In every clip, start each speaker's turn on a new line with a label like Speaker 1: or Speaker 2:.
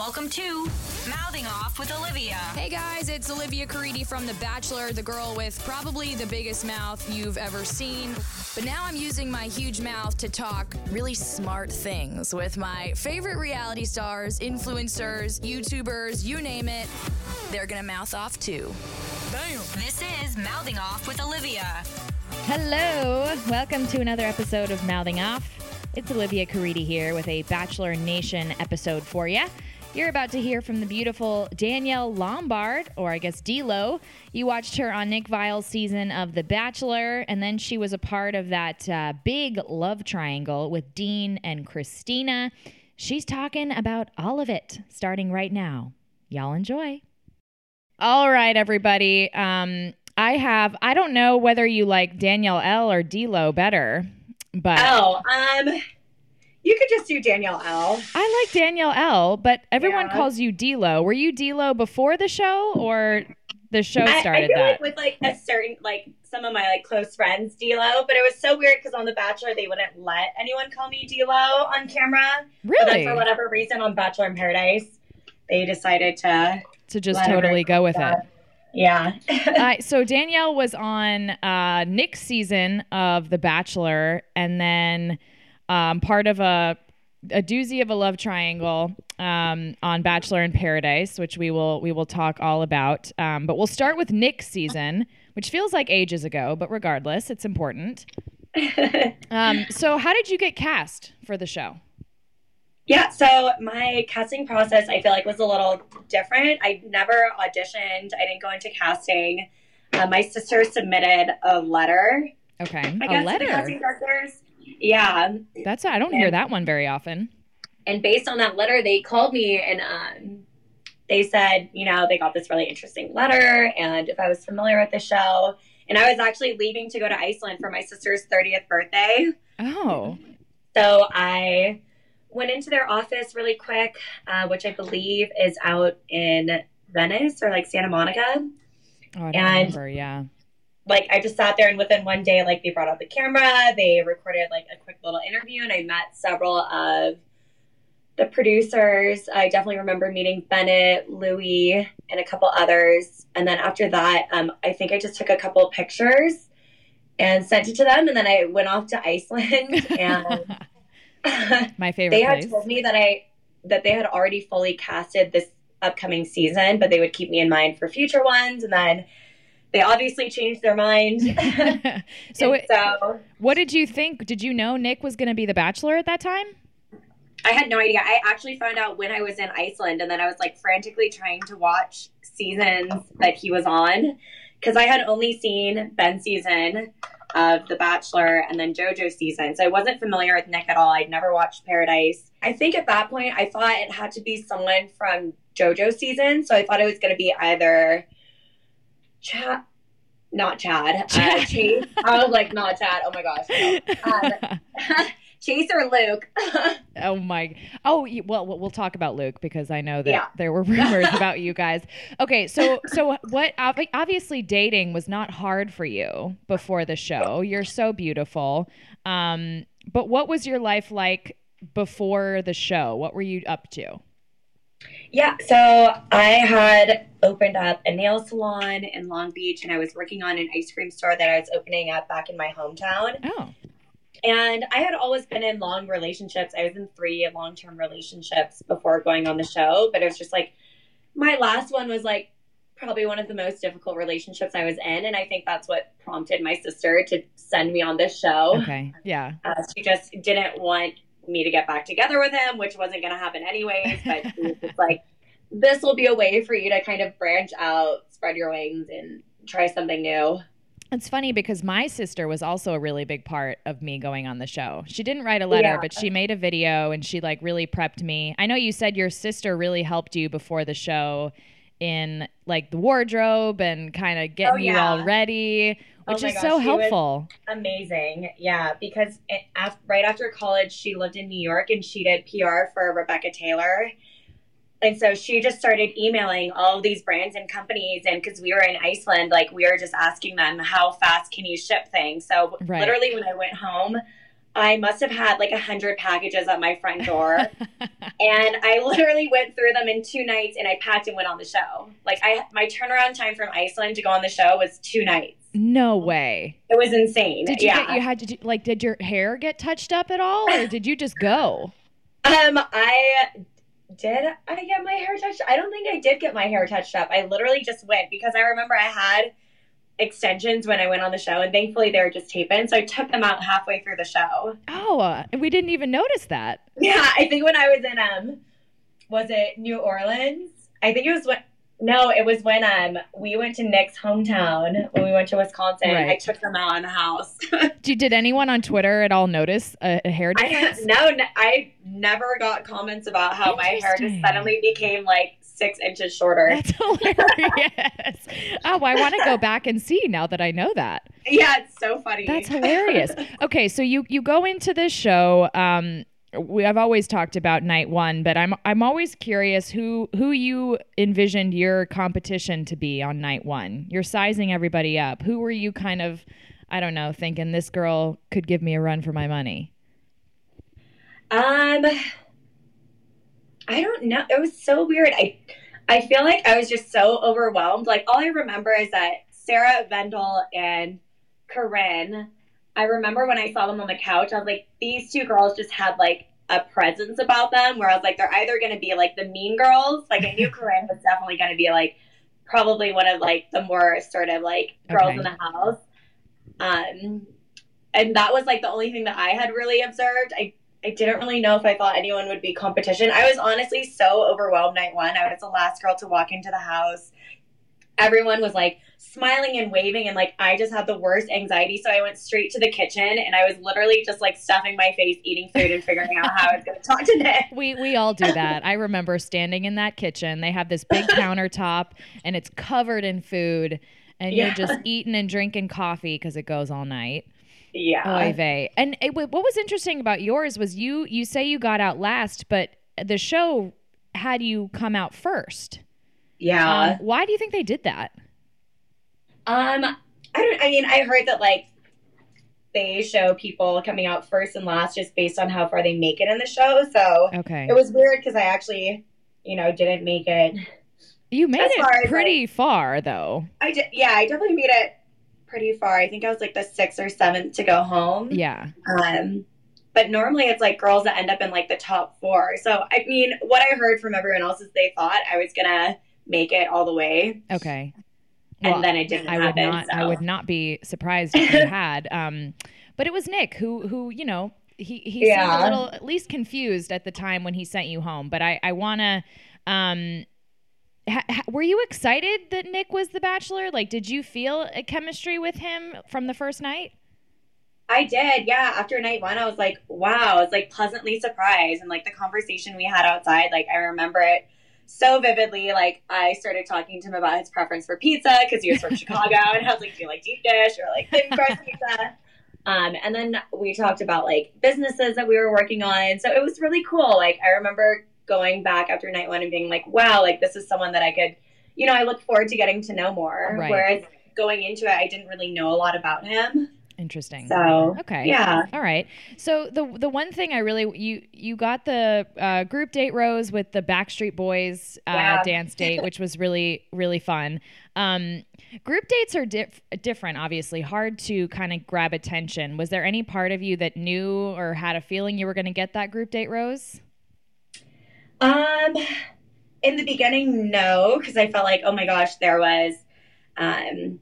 Speaker 1: Welcome to Mouthing Off with Olivia.
Speaker 2: Hey guys, it's Olivia Caridi from The Bachelor, the girl with probably the biggest mouth you've ever seen. But now I'm using my huge mouth to talk really smart things with my favorite reality stars, influencers, YouTubers, you name it. They're gonna mouth off too.
Speaker 1: Bam. This is Mouthing Off with Olivia.
Speaker 3: Hello, welcome to another episode of Mouthing Off. It's Olivia Caridi here with a Bachelor Nation episode for you. You're about to hear from the beautiful Danielle Lombard, or I guess D-Lo. You watched her on Nick Viall's season of The Bachelor, and then she was a part of that uh, big love triangle with Dean and Kristina. She's talking about all of it, starting right now. Y'all enjoy. All right, everybody. Um, I have, I don't know whether you like Danielle L or D-Lo better, but.
Speaker 4: Oh, um, you could just do Danielle L.
Speaker 3: I like Danielle L, but everyone
Speaker 4: Yeah.
Speaker 3: calls you D-Lo. Were you D-Lo before the show or the show
Speaker 4: I, I
Speaker 3: started
Speaker 4: feel
Speaker 3: that?
Speaker 4: like with like a certain like some of my like close friends D'Lo, but it was so weird because on The Bachelor they wouldn't let anyone call me D'Lo on camera.
Speaker 3: Really?
Speaker 4: for whatever reason on Bachelor in Paradise, they decided to
Speaker 3: to just totally go with it.
Speaker 4: Yeah.
Speaker 3: uh, so Danielle was on uh, Nick's season of The Bachelor, and then um, part of a a doozy of a love triangle um, on Bachelor in Paradise, which we will we will talk all about. Um, but we'll start with Nick's season, which feels like ages ago, but regardless, it's important. Um, so, how did you get cast for the show?
Speaker 4: Yeah, so my casting process I feel like was a little different. I never auditioned. I didn't go into casting. Uh, my sister submitted a letter.
Speaker 3: Okay,
Speaker 4: I
Speaker 3: a
Speaker 4: guess to the
Speaker 3: letter.
Speaker 4: casting directors. Yeah,
Speaker 3: That's I don't hear that one very often.
Speaker 4: and based on that letter, they called me and um, they said, you know, they got this really interesting letter, and if I was familiar with the show, and I was actually leaving to go to Iceland for my sister's thirtieth birthday.
Speaker 3: Oh,
Speaker 4: So I went into their office really quick, uh, which I believe is out in Venice or like Santa Monica.
Speaker 3: oh, I don't
Speaker 4: And-
Speaker 3: remember. Yeah.
Speaker 4: Like I just sat there, and within one day, like they brought out the camera, they recorded like a quick little interview, and I met several of the producers. I definitely remember meeting Bennett, Louis, and a couple others. And then after that, um, I think I just took a couple pictures and sent it to them, and then I went off to Iceland and.
Speaker 3: My favorite
Speaker 4: they had
Speaker 3: place.
Speaker 4: told me that I that they had already fully casted this upcoming season, but they would keep me in mind for future ones, and then they obviously changed their mind.
Speaker 3: so, it,
Speaker 4: so
Speaker 3: what did you think? Did you know Nick was going to be the Bachelor at that time?
Speaker 4: I had no idea. I actually found out when I was in Iceland, and then I was like frantically trying to watch seasons that he was on because I had only seen Ben's season of The Bachelor and then JoJo's season. So I wasn't familiar with Nick at all. I'd never watched Paradise. I think at that point I thought it had to be someone from JoJo's season. So I thought it was going to be either Chad, not Chad, uh, Chase. I was like, not Chad. Oh my gosh. no. Um, Chase or Luke.
Speaker 3: oh my! Oh, well, we'll we'll talk about Luke because I know that
Speaker 4: Yeah.
Speaker 3: there were rumors about you guys. Okay, so so what? Obviously, dating was not hard for you before the show. You're so beautiful. Um, but what was your life like before the show? What were you up to?
Speaker 4: Yeah, so I had opened up a nail salon in Long Beach and I was working on an ice cream store that I was opening up back in my hometown.
Speaker 3: Oh,
Speaker 4: And I had always been in long relationships. I was in three long term relationships before going on the show, but it was just like my last one was like probably one of the most difficult relationships I was in. And I think that's what prompted my sister to send me on this show.
Speaker 3: okay, yeah.
Speaker 4: Uh, she just didn't want me to get back together with him, which wasn't going to happen anyways. But just like, this will be a way for you to kind of branch out, spread your wings, and try something new.
Speaker 3: It's funny because my sister was also a really big part of me going on the show. She didn't write a letter,
Speaker 4: Yeah.
Speaker 3: but she made a video and she like really prepped me. I know you said your sister really helped you before the show in like the wardrobe and kind of getting
Speaker 4: Oh,
Speaker 3: you all ready,
Speaker 4: Oh
Speaker 3: which
Speaker 4: my
Speaker 3: is
Speaker 4: gosh,
Speaker 3: so helpful.
Speaker 4: Amazing. Yeah, because it, af- right after college, she lived in New York and she did PR for Rebecca Taylor. And so she just started emailing all these brands and companies. And because we were in Iceland, like we were just asking them, how fast can you ship things? So
Speaker 3: Right.
Speaker 4: literally, when I went home, I must have had like a hundred packages at my front door. and I literally went through them in two nights and I packed and went on the show. Like I my turnaround time from Iceland to go on the show was two nights.
Speaker 3: No way.
Speaker 4: It was insane.
Speaker 3: Did you
Speaker 4: yeah.
Speaker 3: get you had to like did your hair get touched up at all or did you just go?
Speaker 4: Um, I did I get my hair touched? I don't think I did get my hair touched up. I literally just went because I remember I had extensions when I went on the show, and thankfully they were just taping, so I took them out halfway through the show.
Speaker 3: Oh, uh, we didn't even notice that.
Speaker 4: Yeah, I think when I was in um, was it New Orleans? I think it was when. No, it was when um we went to Nick's hometown when we went to Wisconsin.
Speaker 3: Right.
Speaker 4: I took them out in the house.
Speaker 3: Did, did anyone on Twitter at all notice a, a hair
Speaker 4: I
Speaker 3: difference?
Speaker 4: no, I never got comments about how my hair just suddenly became like six inches shorter.
Speaker 3: That's hilarious. oh, I want to go back and see now that I know that.
Speaker 4: Yeah, it's so funny.
Speaker 3: That's hilarious. Okay, so you you go into this show. Um, we, I've always talked about night one, but I'm I'm always curious who who you envisioned your competition to be on night one. You're sizing everybody up. Who were you kind of, I don't know, thinking this girl could give me a run for my money?
Speaker 4: Um, I don't know. It was so weird. I I feel like I was just so overwhelmed. Like all I remember is that Sarah Vendel and Corinne. I remember when I saw them on the couch, I was like, these two girls just had like a presence about them where I was like, they're either going to be like the mean girls. Like I knew Corinne was definitely going to be like probably one of like the more sort of like girls
Speaker 3: Okay.
Speaker 4: in the house. Um, and that was like the only thing that I had really observed. I I didn't really know if I thought anyone would be competition. I was honestly so overwhelmed night one. I was the last girl to walk into the house. Everyone was like smiling and waving, and like I just had the worst anxiety. So I went straight to the kitchen and I was literally just like stuffing my face, eating food, and figuring out how I was going to talk to Nick.
Speaker 3: We we all do that. I remember standing in that kitchen. They have this big countertop and it's covered in food and
Speaker 4: Yeah.
Speaker 3: you're just eating and drinking coffee because it goes all night.
Speaker 4: Yeah.
Speaker 3: Oy vey. And it, what was interesting about yours was you you say you got out last, but the show had you come out first.
Speaker 4: Yeah.
Speaker 3: Um, why do you think they did that?
Speaker 4: Um, I don't. I mean, I heard that like they show people coming out first and last just based on how far they make it in the show. So
Speaker 3: Okay,
Speaker 4: it was weird because I actually, you know, didn't make it.
Speaker 3: you made it pretty far though.
Speaker 4: I did. Yeah, I definitely made it pretty far. I think I was like the sixth or seventh to go home.
Speaker 3: Yeah.
Speaker 4: Um, but normally it's like girls that end up in like the top four. So I mean, what I heard from everyone else is they thought I was gonna make it all the way,
Speaker 3: Okay.
Speaker 4: and then it didn't
Speaker 3: I would not.
Speaker 4: so.
Speaker 3: I would not be surprised if you had. Um, but it was Nick who, who you know, he he seemed
Speaker 4: Yeah.
Speaker 3: a little at least confused at the time when he sent you home. But I I wanna. Um, ha, were you excited that Nick was the Bachelor? Like, did you feel a chemistry with him from the first night?
Speaker 4: I did, yeah. After night one, I was like, wow, I was like pleasantly surprised. And like the conversation we had outside, like I remember it so vividly. Like I started talking to him about his preference for pizza because he was from Chicago. And I was like, do you like deep dish or like thin crust pizza? Um, and then we talked about like businesses that we were working on. So it was really cool. Like I remember going back after night one and being like, wow, like this is someone that I could, you know, I look forward to getting to know more.
Speaker 3: Right.
Speaker 4: Whereas going into it, I didn't really know a lot about him.
Speaker 3: Interesting.
Speaker 4: So
Speaker 3: Okay.
Speaker 4: yeah.
Speaker 3: All right. So the the one thing I really you you got the uh, group date rose with the Backstreet Boys uh,
Speaker 4: Yeah.
Speaker 3: dance date, which was really really fun. Um, group dates are dif- different, obviously, hard to kind of grab attention. Was there any part of you that knew or had a feeling you were going to get that group date rose?
Speaker 4: Um, in the beginning, no, because I felt like, oh my gosh, there was um,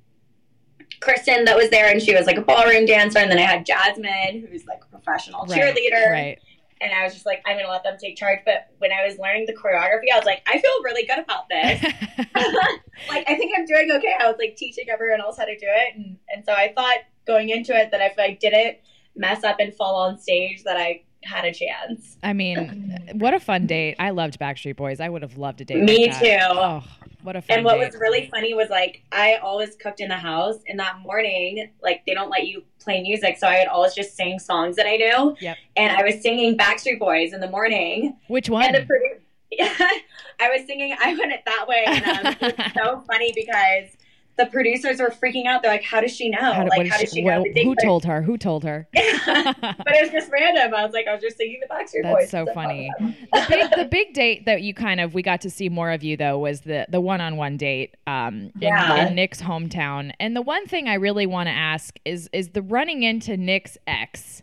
Speaker 4: Kristen that was there, and she was like a ballroom dancer, and then I had Jasmine, who's like a professional cheerleader,
Speaker 3: Right.
Speaker 4: and I was just like, I'm gonna let them take charge. But when I was learning the choreography, I was like, I feel really good about this. like, I think I'm doing okay. I was like teaching everyone else how to do it, and and so I thought going into it that if I didn't mess up and fall on stage, that I had a chance.
Speaker 3: I mean, what a fun date! I loved Backstreet Boys. I would have loved a date.
Speaker 4: Me
Speaker 3: like
Speaker 4: too.
Speaker 3: Oh, what a fun
Speaker 4: And what
Speaker 3: date.
Speaker 4: was really funny was like I always cooked in the house, and that morning, like they don't let you play music, so I would always just sing songs that I knew.
Speaker 3: Yep.
Speaker 4: And I was singing Backstreet Boys in the morning,
Speaker 3: Which one?
Speaker 4: and the yeah, I was singing "I Want It That Way," and um, it was so funny because the producers were freaking out. They're like, "How does she know?
Speaker 3: How
Speaker 4: like, how did
Speaker 3: she-
Speaker 4: she
Speaker 3: well,
Speaker 4: know?"
Speaker 3: who told her? Who told her?
Speaker 4: but it was just random. I was like, I was just singing the Backstreet
Speaker 3: That's
Speaker 4: Boys.
Speaker 3: so funny. the big the big date that you kind of we got to see more of you though was the the one on one date um in,
Speaker 4: Yeah.
Speaker 3: in Nick's hometown. And the one thing I really want to ask is is the running into Nick's ex.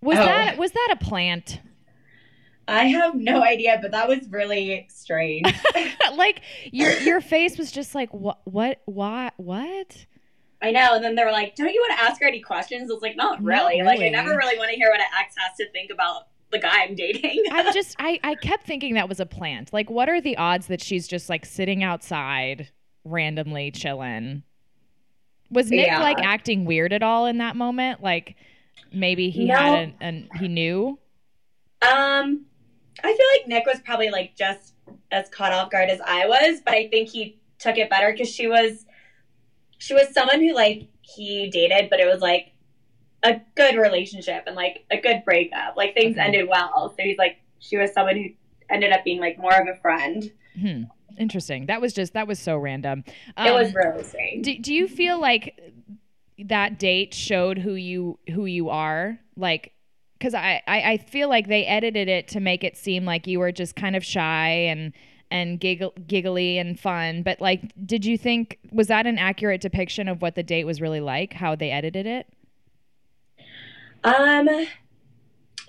Speaker 3: Was
Speaker 4: Oh.
Speaker 3: that was that a plant?
Speaker 4: I have no idea, but that was really strange.
Speaker 3: like your your face was just like what what what what?
Speaker 4: I know. And then they were like, "Don't you want to ask her any questions?" I was like, "Not
Speaker 3: Not
Speaker 4: really. Like, I never really want to hear what an ex has to think about the guy I'm dating."
Speaker 3: I'm just I I kept thinking that was a plant. Like what are the odds that she's just like sitting outside randomly chilling? Was Nick
Speaker 4: Yeah.
Speaker 3: like acting weird at all in that moment? Like maybe he
Speaker 4: No.
Speaker 3: had an, an he knew.
Speaker 4: Um, I feel like Nick was probably like just as caught off guard as I was, but I think he took it better because she was she was someone who like he dated, but it was like a good relationship and like a good breakup. Like things
Speaker 3: Okay.
Speaker 4: ended well. So he's like she was someone who ended up being like more of a friend.
Speaker 3: Hmm. Interesting. That was just that was so random.
Speaker 4: it was
Speaker 3: Um,
Speaker 4: really strange.
Speaker 3: do, do you feel like that date showed who you who you are like because I, I i feel like they edited it to make it seem like you were just kind of shy and and giggle, giggly and fun but like did you think was that an accurate depiction of what the date was really like how they edited it
Speaker 4: Um,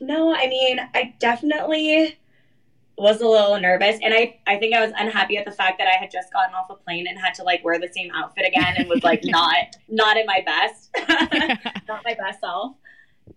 Speaker 4: no, I mean, I definitely was a little nervous, and I I think I was unhappy at the fact that I had just gotten off a plane and had to like wear the same outfit again, and was like not not in my best, not my best self.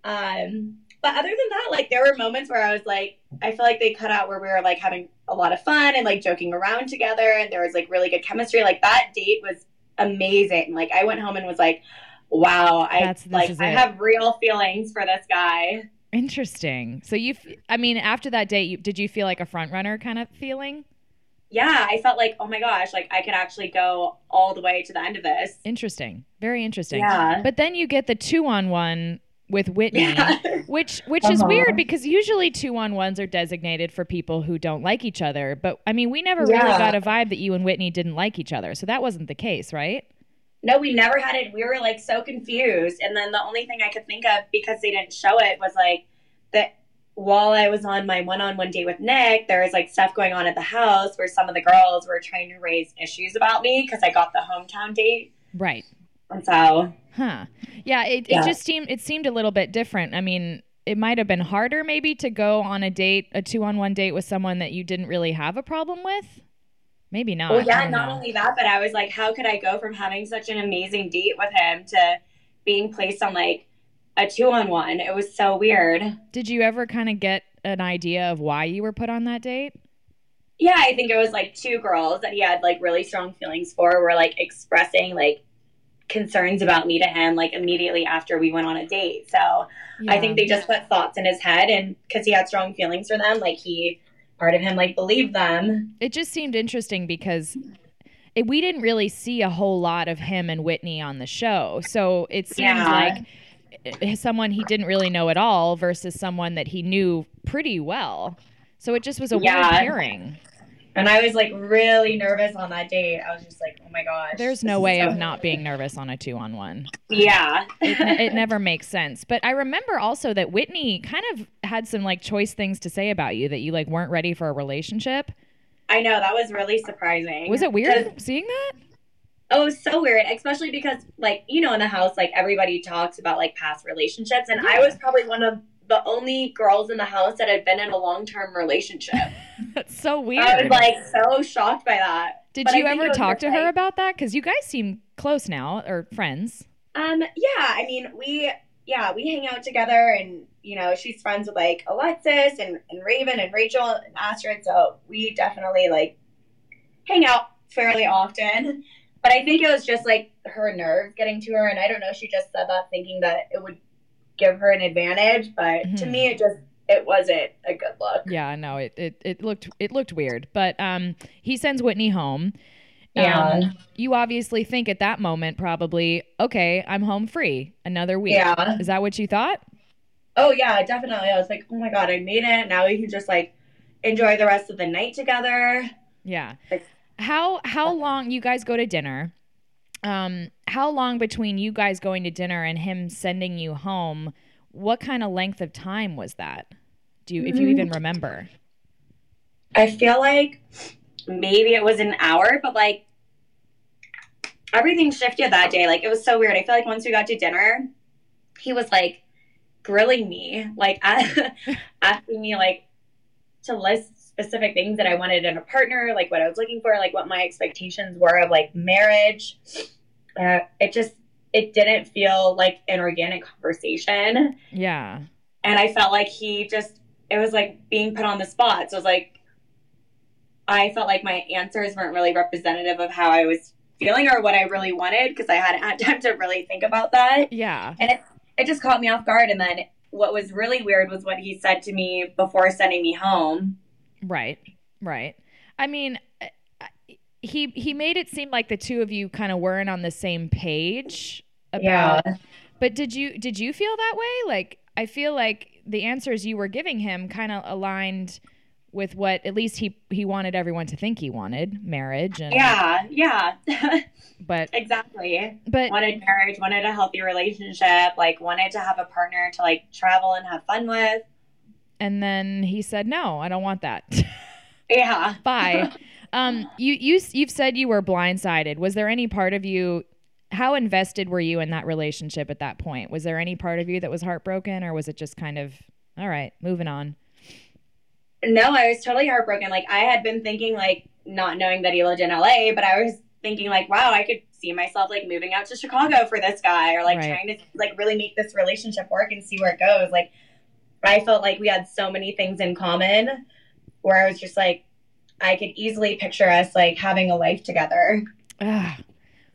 Speaker 4: Um, but other than that, like there were moments where I was like, I feel like they cut out where we were like having a lot of fun and like joking around together, and there was like really good chemistry. Like that date was amazing. Like I went home and was like, wow, I
Speaker 3: That's-
Speaker 4: like I
Speaker 3: it.
Speaker 4: have real feelings for this guy.
Speaker 3: interesting so you I mean after that date you, did you feel like a front runner kind of feeling
Speaker 4: Yeah, I felt like, oh my gosh, like I could actually go all the way to the end of this.
Speaker 3: interesting very interesting
Speaker 4: Yeah.
Speaker 3: but then you get the two on one with whitney
Speaker 4: Yeah.
Speaker 3: Which which is
Speaker 4: Uh-huh.
Speaker 3: weird because usually two on ones are designated for people who don't like each other. But I mean, we never really got a vibe that you and Whitney didn't like each other. So that wasn't the case, right?
Speaker 4: No, we never had it. We were like so confused. And then the only thing I could think of because they didn't show it was like that while I was on my one on one date with Nick, there was like stuff going on at the house where some of the girls were trying to raise issues about me because I got the hometown date.
Speaker 3: Right.
Speaker 4: And so,
Speaker 3: Huh. Yeah, it,
Speaker 4: Yeah.
Speaker 3: it just seemed it seemed a little bit different. I mean, it might have been harder maybe to go on a date, a two on one date with someone that you didn't really have a problem with. Maybe not.
Speaker 4: well, yeah, not
Speaker 3: know.
Speaker 4: only that, but I was like, how could I go from having such an amazing date with him to being placed on like a two on one? It was so weird.
Speaker 3: Did you ever kind of get an idea of why you were put on that date?
Speaker 4: Yeah, I think it was like two girls that he had like really strong feelings for were like expressing like concerns about me to him like immediately after we went on a date. So I think they just put thoughts in his head and because he had strong feelings for them, like he part of him like believed them.
Speaker 3: it just seemed interesting because it, we didn't really see a whole lot of him and Whitney on the show. So it seemed
Speaker 4: Yeah.
Speaker 3: like eh, someone he didn't really know at all versus someone that he knew pretty well. So it just was a weird
Speaker 4: Yeah.
Speaker 3: pairing.
Speaker 4: And I was like really nervous on that date. I was just like, oh my gosh.
Speaker 3: There's no way
Speaker 4: so-
Speaker 3: of not being nervous on a two on one.
Speaker 4: Yeah.
Speaker 3: It, it never makes sense. But I remember also that Whitney kind of had some like choice things to say about you that you like weren't ready for a relationship.
Speaker 4: I know that was really surprising.
Speaker 3: Was it weird seeing that?
Speaker 4: Oh, so weird, especially because like you know in the house like everybody talks about like past relationships, and I was probably one of the only girls in the house that had been in a long term relationship.
Speaker 3: That's so weird.
Speaker 4: I was like so shocked by that.
Speaker 3: Did
Speaker 4: but
Speaker 3: you ever talk to her about that? Because you guys seem close now or friends.
Speaker 4: Um, yeah, I mean we yeah we hang out together, and you know she's friends with like Alexis and, and Raven and Rachel and Astrid, so we definitely like hang out fairly often. But I think it was just like her nerves getting to her, and I don't know. She just said that thinking that it would give her an advantage, but to
Speaker 3: Mhm.
Speaker 4: me, it just it wasn't a good look.
Speaker 3: Yeah, no, it, it, it looked it looked weird. But um he sends Whitney home.
Speaker 4: Yeah.
Speaker 3: Um, you obviously think at that moment probably, okay, I'm home free another week.
Speaker 4: Yeah.
Speaker 3: Is that what you thought?
Speaker 4: Oh yeah, definitely. I was like, oh my god, I made it. Now we can just like enjoy the rest of the night together.
Speaker 3: Yeah.
Speaker 4: Like-
Speaker 3: How how long you guys go to dinner? Um, how long between you guys going to dinner and him sending you home? What kind of length of time was that? Do you, if you even remember?
Speaker 4: I feel like maybe it was an hour, but like everything shifted that day. Like it was so weird. I feel like once we got to dinner, he was like grilling me, like asking me like to list specific things that I wanted in a partner, like what I was looking for, like what my expectations were of like marriage. Uh, it just it didn't feel like an organic conversation.
Speaker 3: Yeah.
Speaker 4: And I felt like he just it was like being put on the spot. So it was like I felt like my answers weren't really representative of how I was feeling or what I really wanted because I hadn't had time to really think about that.
Speaker 3: Yeah.
Speaker 4: And it, it just caught me off guard. And then what was really weird was what he said to me before sending me home.
Speaker 3: Right. Right. I mean, uh, uh, he he made it seem like the two of you kind of weren't on the same page about
Speaker 4: Yeah.
Speaker 3: But did you did you feel that way? Like I feel like the answers you were giving him kind of aligned with what at least he he wanted everyone to think he wanted, marriage and
Speaker 4: Yeah, yeah.
Speaker 3: but
Speaker 4: exactly.
Speaker 3: but
Speaker 4: Wanted marriage, wanted a healthy relationship, like wanted to have a partner to like travel and have fun with.
Speaker 3: And then he said no, I don't want that.
Speaker 4: Yeah.
Speaker 3: Bye. Um, you you you've said you were blindsided. Was there any part of you? How invested were you in that relationship at that point? Was there any part of you that was heartbroken, or was it just kind of all right, moving on?
Speaker 4: No, I was totally heartbroken. Like I had been thinking like not knowing that he lived in LA, but I was thinking like, wow, I could see myself like moving out to Chicago for this guy or like
Speaker 3: Right.
Speaker 4: trying to like really make this relationship work and see where it goes. Like I felt like we had so many things in common where I was just like I could easily picture us like having a life together.
Speaker 3: Ugh,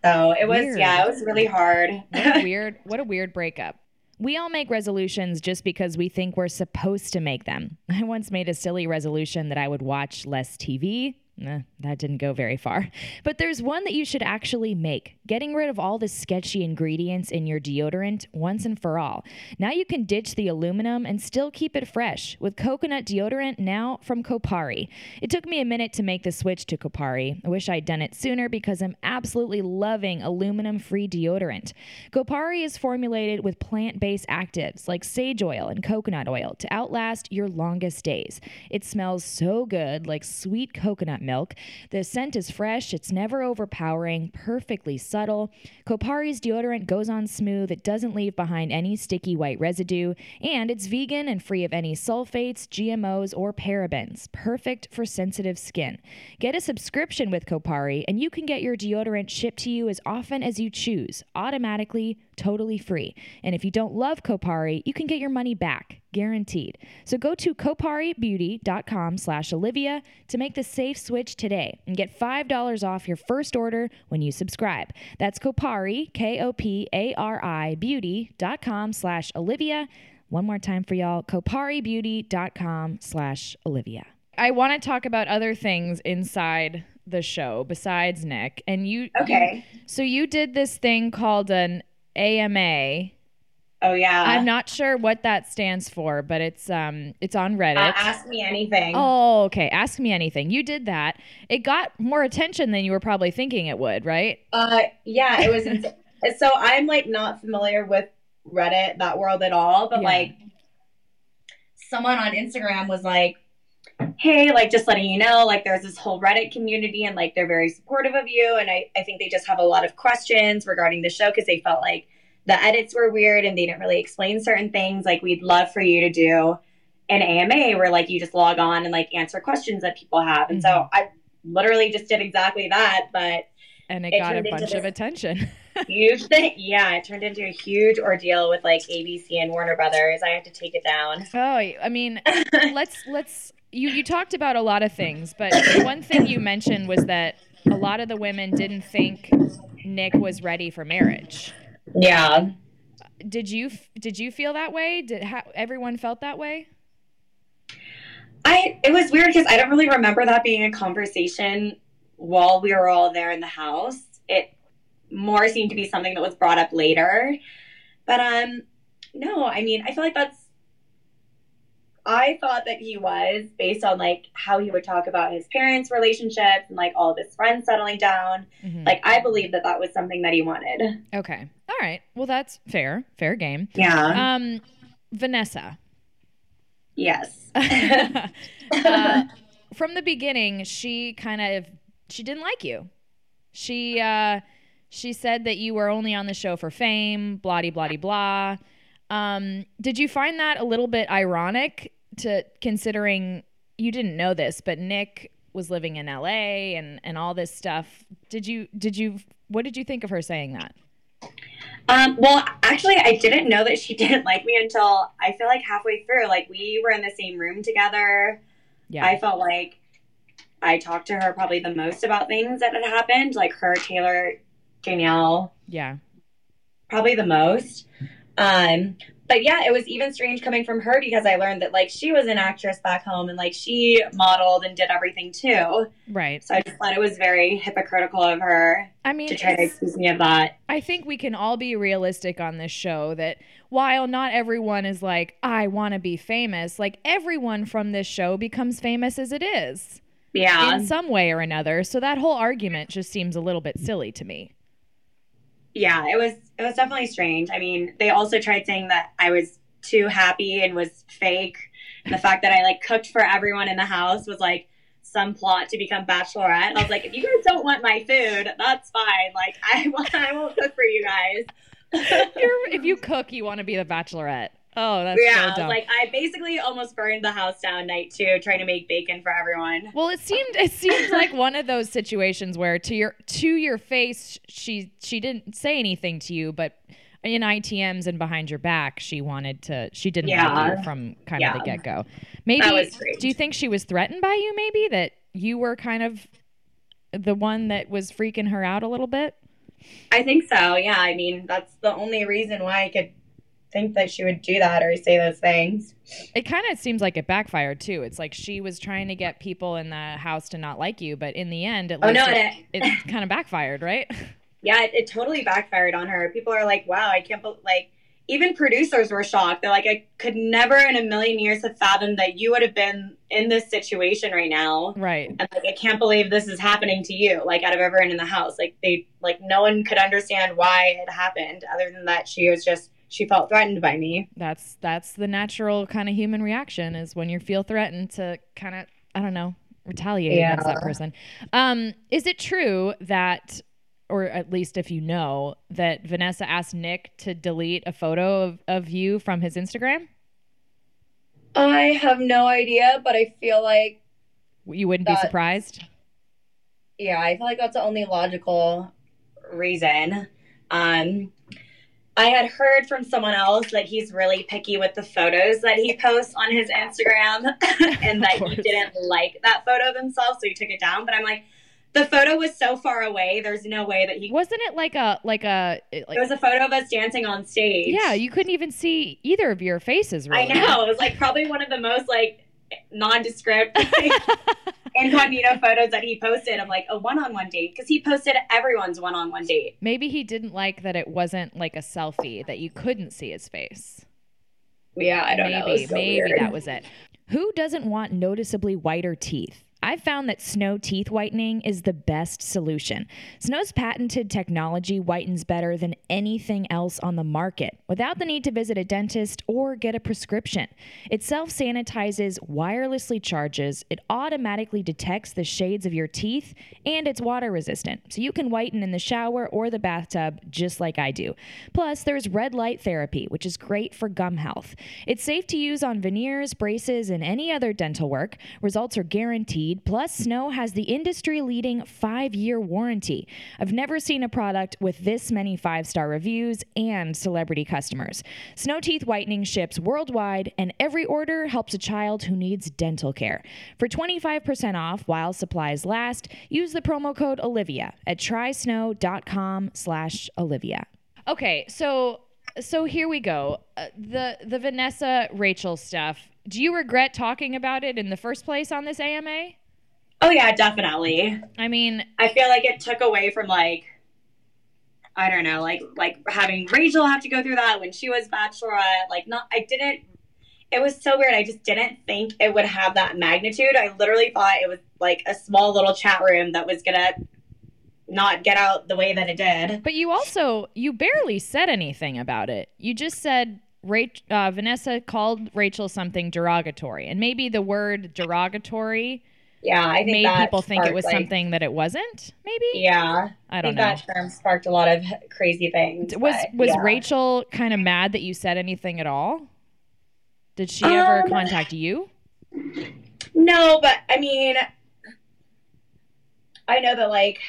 Speaker 4: So it was
Speaker 3: Weird.
Speaker 4: yeah, it was really hard.
Speaker 3: what weird what a weird breakup. We all make resolutions just because we think we're supposed to make them. I once made a silly resolution that I would watch less TV. That didn't go very far. But there's one that you should actually make getting rid of all the sketchy ingredients in your deodorant once and for all. Now you can ditch the aluminum and still keep it fresh with coconut deodorant now from Kopari. It took me a minute to make the switch to Kopari. I wish I'd done it sooner because I'm absolutely loving aluminum free deodorant. Kopari is formulated with plant based actives like sage oil and coconut oil to outlast your longest days. It smells so good, like sweet coconut milk. The scent is fresh, it's never overpowering, perfectly subtle. Kopari's deodorant goes on smooth, it doesn't leave behind any sticky white residue, and it's vegan and free of any sulfates, GMOs, or parabens. Perfect for sensitive skin. Get a subscription with Kopari, and you can get your deodorant shipped to you as often as you choose, automatically, totally free. And if you don't love Kopari, you can get your money back, guaranteed. So go to koparibeauty.com slash Olivia to make the safe switch today and get $5 off your first order when you subscribe. That's Kopari, K-O-P-A-R-I, beauty.com slash Olivia. One more time for y'all, koparibeauty.com slash Olivia. I want to talk about other things inside the show besides Nick. And you,
Speaker 4: Okay.
Speaker 3: so you did this thing called an AMA.
Speaker 4: Oh yeah.
Speaker 3: I'm not sure what that stands for, but it's um it's on Reddit.
Speaker 4: uh, ask me anything.
Speaker 3: oh, okay. Ask me anything. You did that. It got more attention than you were probably thinking it would, right?
Speaker 4: Uh, yeah, it was. so I'm like not familiar with Reddit that world at all, but
Speaker 3: Yeah.
Speaker 4: like someone on Instagram was like, "Hey, like just letting you know, like there's this whole Reddit community, and like they're very supportive of you, and I I think they just have a lot of questions regarding the show because they felt like the edits were weird and they didn't really explain certain things. Like we'd love for you to do." An AMA where like you just log on and like answer questions that people have. And so mm-hmm. I literally just did exactly that, but
Speaker 3: And it,
Speaker 4: It
Speaker 3: got a bunch of attention.
Speaker 4: huge thing. Yeah, it turned into a huge ordeal with like ABC and Warner Brothers. I had to take it down.
Speaker 3: oh, I mean, let's let's you you talked about a lot of things, but one thing you mentioned was that a lot of the women didn't think Nick was ready for marriage.
Speaker 4: Yeah.
Speaker 3: Did you did you feel that way? Did ha- everyone felt that way?
Speaker 4: I it was weird because I don't really remember that being a conversation while we were all there in the house. It more seemed to be something that was brought up later. But um no, I mean, I feel like that's I thought that he was based on like how he would talk about his parents' relationships and like all of his friends settling down.
Speaker 3: Mhm.
Speaker 4: Like I believe that that was something that he wanted.
Speaker 3: Okay. All right. Well, that's fair. Fair game.
Speaker 4: Yeah.
Speaker 3: Um, Vanessa.
Speaker 4: yes.
Speaker 3: uh, from the beginning, she kind of she didn't like you. She uh, she said that you were only on the show for fame, blah de blah blah. Um, did you find that a little bit ironic to considering you didn't know this, but Nick was living in LA and and all this stuff. Did you did you what did you think of her saying that?
Speaker 4: Um, well, actually, I didn't know that she didn't like me until I feel like halfway through. Like we were in the same room together.
Speaker 3: Yeah.
Speaker 4: I felt like I talked to her probably the most about things that had happened, like her, Taylor, Danielle,
Speaker 3: yeah.
Speaker 4: probably the most. Um, but yeah, it was even strange coming from her because I learned that like she was an actress back home and like she modeled and did everything too.
Speaker 3: Right.
Speaker 4: So I just thought it was very hypocritical of her
Speaker 3: I mean,
Speaker 4: to try to accuse me of that.
Speaker 3: I think we can all be realistic on this show that while not everyone is like, I want to be famous, like everyone from this show becomes famous as it is
Speaker 4: Yeah.
Speaker 3: in some way or another. So that whole argument just seems a little bit silly to me.
Speaker 4: Yeah, it was it was definitely strange. I mean, they also tried saying that I was too happy and was fake. And the fact that I like cooked for everyone in the house was like some plot to become bachelorette. I was like, if you guys don't want my food, that's fine. Like I won't, I won't cook for you guys.
Speaker 3: You're, if you cook, you want to be the bachelorette. Oh, that's
Speaker 4: yeah,
Speaker 3: so
Speaker 4: like I basically almost burned the house down night two, trying to make bacon for everyone.
Speaker 3: Well, it seemed it seemed like one of those situations where to your to your face she she didn't say anything to you, but in ITMs and behind your back she wanted to she didn't
Speaker 4: Yeah.
Speaker 3: you from kind of the get go. Maybe
Speaker 4: That was strange.
Speaker 3: do you think she was threatened by you? Maybe that you were kind of the one that was freaking her out a little bit.
Speaker 4: I think so. Yeah, I mean that's the only reason why I could think that she would do that or say those things.
Speaker 3: It kind of seems like it backfired too. It's like she was trying to get people in the house to not like you, but in the end, at
Speaker 4: Oh,
Speaker 3: least
Speaker 4: no,
Speaker 3: it,
Speaker 4: it-
Speaker 3: it kind of backfired, right?
Speaker 4: Yeah, it, it totally backfired on her. People are like, "Wow, I can't believe." Like, even producers were shocked. They're like, "I could never in a million years have fathomed that you would have been in this situation right now."
Speaker 3: right.
Speaker 4: And like, I can't believe this is happening to you. Like, out of everyone in the house, like they, like, no one could understand why it happened, other than that she was just she felt threatened by me.
Speaker 3: that's that's the natural kind of human reaction is when you feel threatened to kind of I don't know retaliate against that person. Um, is it true that, or at least if you know that Vanessa asked Nick to delete a photo of, of you from his Instagram?
Speaker 4: I have no idea, but I feel like
Speaker 3: You wouldn't be surprised.
Speaker 4: yeah, I feel like that's the only logical reason. Um, I had heard from someone else that he's really picky with the photos that he posts on his Instagram and that he didn't like that photo of himself, so he took it down. But I'm like, the photo was so far away, there's no way that he.
Speaker 3: Wasn't it like a like a like?
Speaker 4: It was a photo of us dancing on stage.
Speaker 3: yeah, you couldn't even see either of your faces. Really.
Speaker 4: I know. It was like probably one of the most like nondescript incognito photos that he posted of like a one-on-one date because he posted everyone's one-on-one date.
Speaker 3: Maybe he didn't like that it wasn't like a selfie that you couldn't see his face.
Speaker 4: Yeah, I don't
Speaker 3: maybe,
Speaker 4: know. So
Speaker 3: maybe
Speaker 4: weird.
Speaker 3: that was it. Who doesn't want noticeably whiter teeth? I've found that Snow teeth whitening is the best solution. Snow's patented technology whitens better than anything else on the market without the need to visit a dentist or get a prescription. It self sanitizes, wirelessly charges, it automatically detects the shades of your teeth, and it's water resistant, so you can whiten in the shower or the bathtub just like I do. Plus, there's red light therapy, which is great for gum health. It's safe to use on veneers, braces, and any other dental work. Results are guaranteed. Plus, Snow has the industry leading five year warranty. I've never seen a product with this many five star reviews and celebrity customers. Snow Teeth Whitening ships worldwide, and every order helps a child who needs dental care. For 25% off while supplies last, use the promo code Olivia at trysnow.com slash Olivia. Okay, so so here we go. Uh, the the Vanessa Rachel stuff. Do you regret talking about it in the first place on this AMA?
Speaker 4: Oh yeah, definitely.
Speaker 3: I mean,
Speaker 4: I feel like it took away from like I don't know, like like having Rachel have to go through that when she was bachelorette. Like not I didn't it was so weird. I just didn't think it would have that magnitude. I literally thought it was like a small little chat room that was gonna not get out the way that it did.
Speaker 3: But you also you barely said anything about it. You just said Rach, uh, Vanessa called Rachel something derogatory, and maybe the word derogatory
Speaker 4: Yeah, I think
Speaker 3: made people think it was
Speaker 4: like-
Speaker 3: something that it wasn't. Maybe
Speaker 4: Yeah,
Speaker 3: I
Speaker 4: I
Speaker 3: don't
Speaker 4: think
Speaker 3: know.
Speaker 4: that term sparked a lot of crazy things.
Speaker 3: was
Speaker 4: but,
Speaker 3: was
Speaker 4: yeah.
Speaker 3: Rachel kind of mad that you said anything at all? Did she ever
Speaker 4: Um,
Speaker 3: contact you?
Speaker 4: No, but I mean, I know that like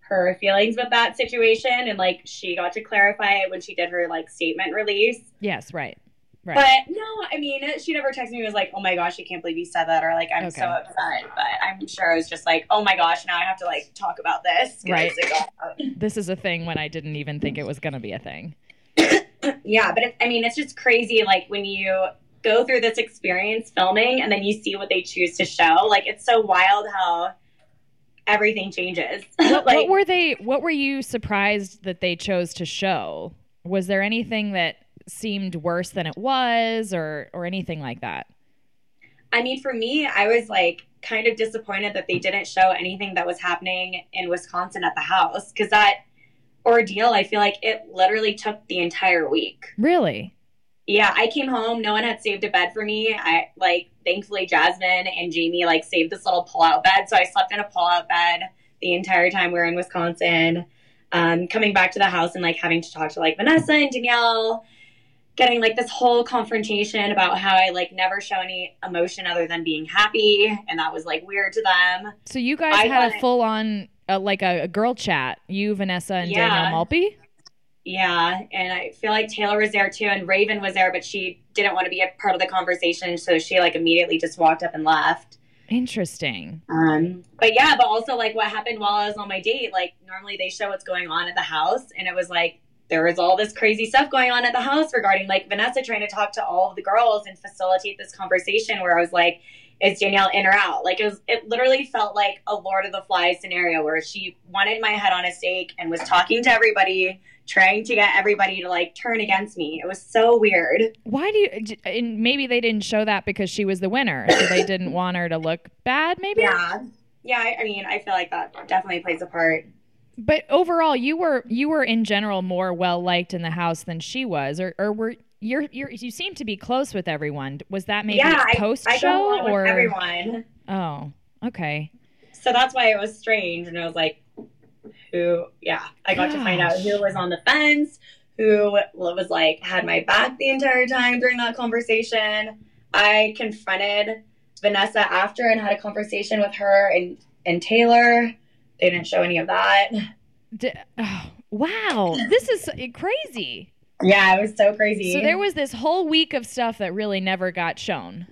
Speaker 4: her feelings with that situation, and like she got to clarify it when she did her like statement release.
Speaker 3: Yes, right. Right.
Speaker 4: But no, I mean, she never texted me and was like, "Oh my gosh, I can't believe you said that," or like, "I'm so upset." But I'm sure it was just like, "Oh my gosh, now I have to like talk about this."
Speaker 3: Right.
Speaker 4: got oh.
Speaker 3: this is a thing when I didn't even think it was going to be a thing.
Speaker 4: Yeah, but I mean, it's just crazy. Like when you go through this experience filming and then you see what they choose to show. Like it's so wild how everything changes.
Speaker 3: What,
Speaker 4: like
Speaker 3: what were they? What were you surprised that they chose to show? Was there anything that seemed worse than it was, or or anything like that?
Speaker 4: I mean, for me, I was like kind of disappointed that they didn't show anything that was happening in Wisconsin at the house because that ordeal, I feel like it literally took the entire week.
Speaker 3: Really?
Speaker 4: Yeah, I came home. No one had saved a bed for me. I like, thankfully, Jasmine and Jamie like saved this little pull-out bed, so I slept in a pull-out bed the entire time we were in Wisconsin. Um, coming back to the house and like having to talk to like Vanessa and Danielle, getting like this whole confrontation about how I like never show any emotion other than being happy, and that was like weird to them.
Speaker 3: So you guys
Speaker 4: I
Speaker 3: had a full on uh, like a, a girl chat. You, Vanessa, and
Speaker 4: Yeah.
Speaker 3: Danielle Maltby.
Speaker 4: Yeah, and I feel like Taylor was there too, and Raven was there, but she didn't want to be a part of the conversation, so she like immediately just walked up and left.
Speaker 3: Interesting.
Speaker 4: Um, but yeah, but also like what happened while I was on my date. Like normally they show what's going on at the house, and it was like there was all this crazy stuff going on at the house regarding like Vanessa trying to talk to all of the girls and facilitate this conversation. Where I was like, "Is Danielle in or out?" Like it was, it literally felt like a Lord of the Flies scenario where she wanted my head on a stake and was talking to everybody, trying to get everybody to like turn against me. It was so weird.
Speaker 3: Why do you? And maybe they didn't show that because she was the winner, so they didn't want her to look bad. Maybe.
Speaker 4: Yeah, yeah. I, I mean, I feel like that definitely plays a part.
Speaker 3: But overall, you were you were in general more well liked in the house than she was, or or were you're you're you seem to be close with everyone. Was that maybe
Speaker 4: yeah,
Speaker 3: post
Speaker 4: I
Speaker 3: show or
Speaker 4: everyone.
Speaker 3: oh okay
Speaker 4: So that's why it was strange, and I was like, who? Yeah, I got to find out who was on the fence, who was like had my back the entire time during that conversation. I confronted Vanessa after and had a conversation with her and and Taylor. They didn't show any of that.
Speaker 3: D- oh, wow this is eh, crazy.
Speaker 4: Yeah, it was so crazy.
Speaker 3: So there was this whole week of stuff that really never got shown.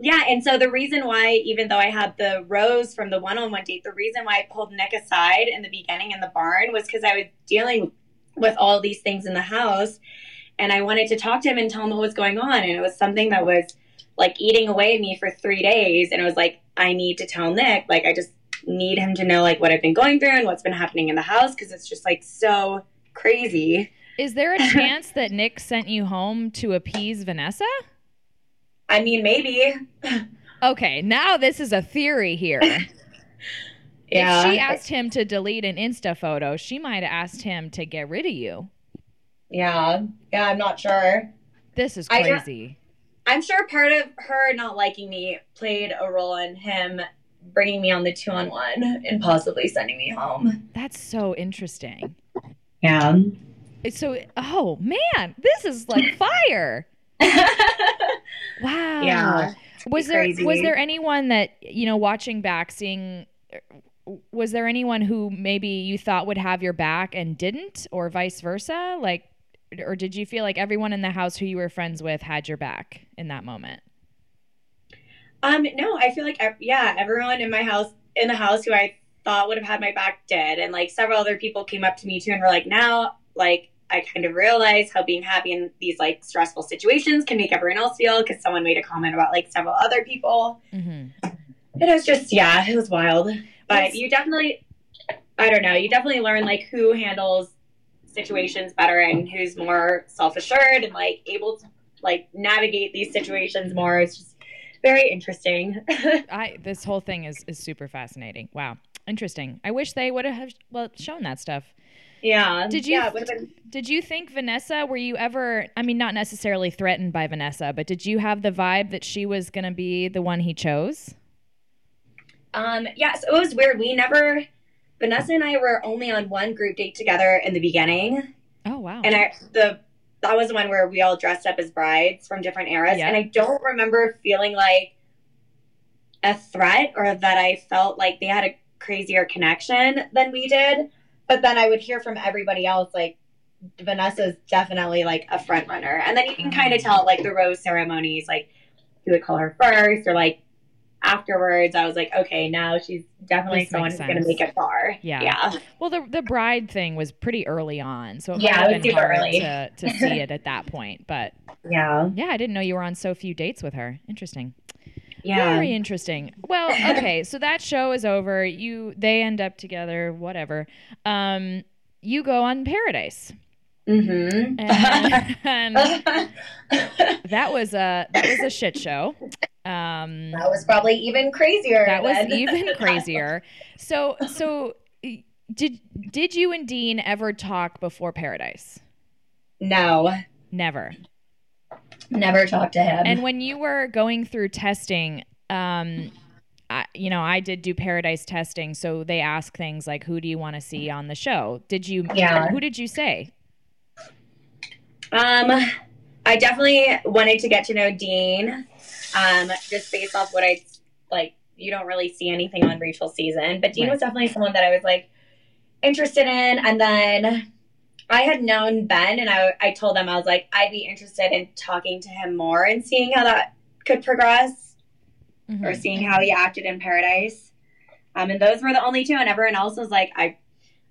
Speaker 4: Yeah, and so the reason why, even though I had the rose from the one-on-one date, the reason why I pulled Nick aside in the beginning in the barn was because I was dealing with all these things in the house, and I wanted to talk to him and tell him what was going on, and it was something that was like eating away at me for three days, and it was like I need to tell Nick, like I just need him to know like what I've been going through and what's been happening in the house because it's just like so crazy.
Speaker 3: Is there a chance that Nick sent you home to appease Vanessa?
Speaker 4: I mean, maybe.
Speaker 3: Okay, now this is a theory here.
Speaker 4: Yeah.
Speaker 3: If she asked him to delete an Insta photo, she might have asked him to get rid of you.
Speaker 4: yeah. Yeah, I'm not sure.
Speaker 3: This is
Speaker 4: I
Speaker 3: crazy.
Speaker 4: I'm sure part of her not liking me played a role in him bringing me on the two on one and possibly sending me home.
Speaker 3: That's so interesting.
Speaker 4: Yeah.
Speaker 3: So, oh man, this is like fire. Wow.
Speaker 4: Yeah,
Speaker 3: Was there
Speaker 4: crazy.
Speaker 3: was there anyone that you know watching back, seeing? Was there anyone who maybe you thought would have your back and didn't, or vice versa? Like, or did you feel like everyone in the house who you were friends with had your back in that moment?
Speaker 4: Um, no, I feel like yeah, everyone in my house in the house who I thought would have had my back did, and like several other people came up to me too and were like, now like I kind of realize how being happy in these like stressful situations can make everyone else feel because someone made a comment about like several other people.
Speaker 3: Mm-hmm.
Speaker 4: It was just yeah, it was wild. But
Speaker 3: That's-
Speaker 4: you definitely I don't know, you definitely learn like who handles situations better and who's more self assured and like able to like navigate these situations more. It's just very interesting.
Speaker 3: I this whole thing is is super fascinating. Wow, interesting. I wish they would have well shown that stuff.
Speaker 4: yeah.
Speaker 3: Did you
Speaker 4: Yeah, been-
Speaker 3: did you think Vanessa? Were you ever? I mean, not necessarily threatened by Vanessa, but did you have the vibe that she was going to be the one he chose?
Speaker 4: Um, yeah, so it was weird. We never, Vanessa and I were only on one group date together in the beginning,
Speaker 3: Oh wow.
Speaker 4: and I the that was the one where we all dressed up as brides from different eras,
Speaker 3: Yeah.
Speaker 4: and I don't remember feeling like a threat or that I felt like they had a crazier connection than we did. But then I would hear from everybody else like Vanessa's definitely like a front runner, and then you can kind of mm. tell like the rose ceremonies, like who would call her first or like afterwards. I was like, okay, now she's definitely
Speaker 3: This
Speaker 4: someone who's going to make it far.
Speaker 3: Yeah.
Speaker 4: yeah,
Speaker 3: well, the the bride thing was pretty early on, so it
Speaker 4: Yeah, it was super early.
Speaker 3: to to see it at that point. But
Speaker 4: yeah,
Speaker 3: yeah, I didn't know you were on so few dates with her. Interesting.
Speaker 4: yeah.
Speaker 3: Very interesting. Well, okay, so that show is over. You they end up together, whatever. Um you go on Paradise.
Speaker 4: Mm-hmm.
Speaker 3: And, and that was a that was a shit show. Um
Speaker 4: that was probably even crazier.
Speaker 3: that was even crazier. So so did did you and Dean ever talk before Paradise?
Speaker 4: no,
Speaker 3: Never.
Speaker 4: never talked to him.
Speaker 3: And when you were going through testing, um, I, you know, I did do Paradise testing, so they ask things like, "Who do you want to see on the show?" Did you?
Speaker 4: Yeah.
Speaker 3: Who did you say?
Speaker 4: Um, I definitely wanted to get to know Dean, um, just based off what I like. You don't really see anything on Rachel's season, but Dean
Speaker 3: Right.
Speaker 4: was definitely someone that I was like interested in. And then I had known Ben, and I I told them I was like I'd be interested in talking to him more and seeing how that could progress,
Speaker 3: Mhm.
Speaker 4: or seeing how he acted in Paradise. Um, and those were the only two, and everyone else was like I.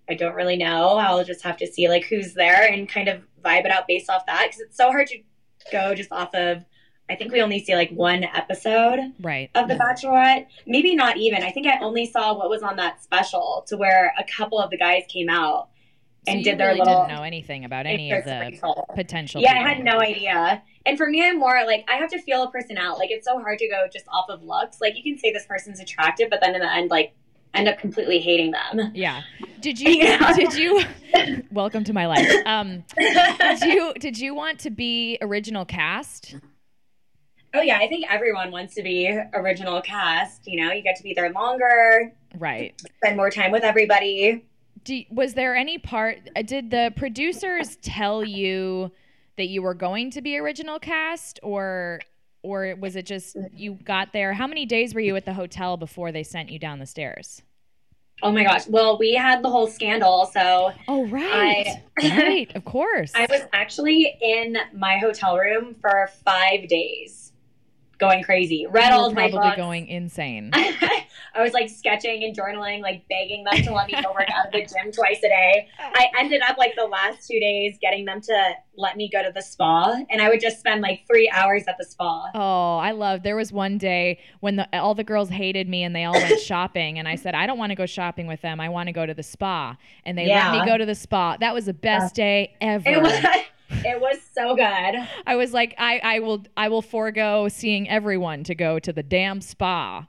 Speaker 4: I don't really know. I'll just have to see like who's there and kind of vibe it out based off that because it's so hard to go just off of. I think we only see like one episode
Speaker 3: Right.
Speaker 4: of The Bachelorette. Maybe not even. I think I only saw what was on that special to where a couple of the guys came out
Speaker 3: So
Speaker 4: and
Speaker 3: you
Speaker 4: did their
Speaker 3: really
Speaker 4: little.
Speaker 3: didn't know anything about any of the
Speaker 4: Rachel.
Speaker 3: potential.
Speaker 4: Yeah, I had no idea. And for me, I'm more like I have to feel a person out. Like it's so hard to go just off of looks. Like you can say this person's attractive, but then in the end, like end up completely hating them.
Speaker 3: Yeah. Did you? Did you? welcome to my life. Um, did you? Did you want to be original cast?
Speaker 4: Oh yeah, I think everyone wants to be original cast. You know, you get to be there longer,
Speaker 3: Right.
Speaker 4: spend more time with everybody.
Speaker 3: Do, was there any part? Did the producers tell you that you were going to be original cast, or or was it just mm-hmm. you got there? How many days were you at the hotel before they sent you down the stairs?
Speaker 4: Oh my gosh. Well, we had the whole scandal, so
Speaker 3: Oh right,
Speaker 4: I-
Speaker 3: right, of course.
Speaker 4: I was actually in my hotel room for five days, going crazy. Read all of my
Speaker 3: probably
Speaker 4: books.
Speaker 3: going insane.
Speaker 4: I was like sketching and journaling, like begging them to let me go work out of the gym twice a day. I ended up like the last two days getting them to let me go to the spa, and I would just spend like three hours at the spa.
Speaker 3: Oh, I love. There was one day when the, all the girls hated me and they all went shopping, and I said, I don't want to go shopping with them. I want to go to the spa, and they let me go to the spa. That was the best day ever.
Speaker 4: It was, so good.
Speaker 3: I was like, I, I will, I will forego seeing everyone to go to the damn spa.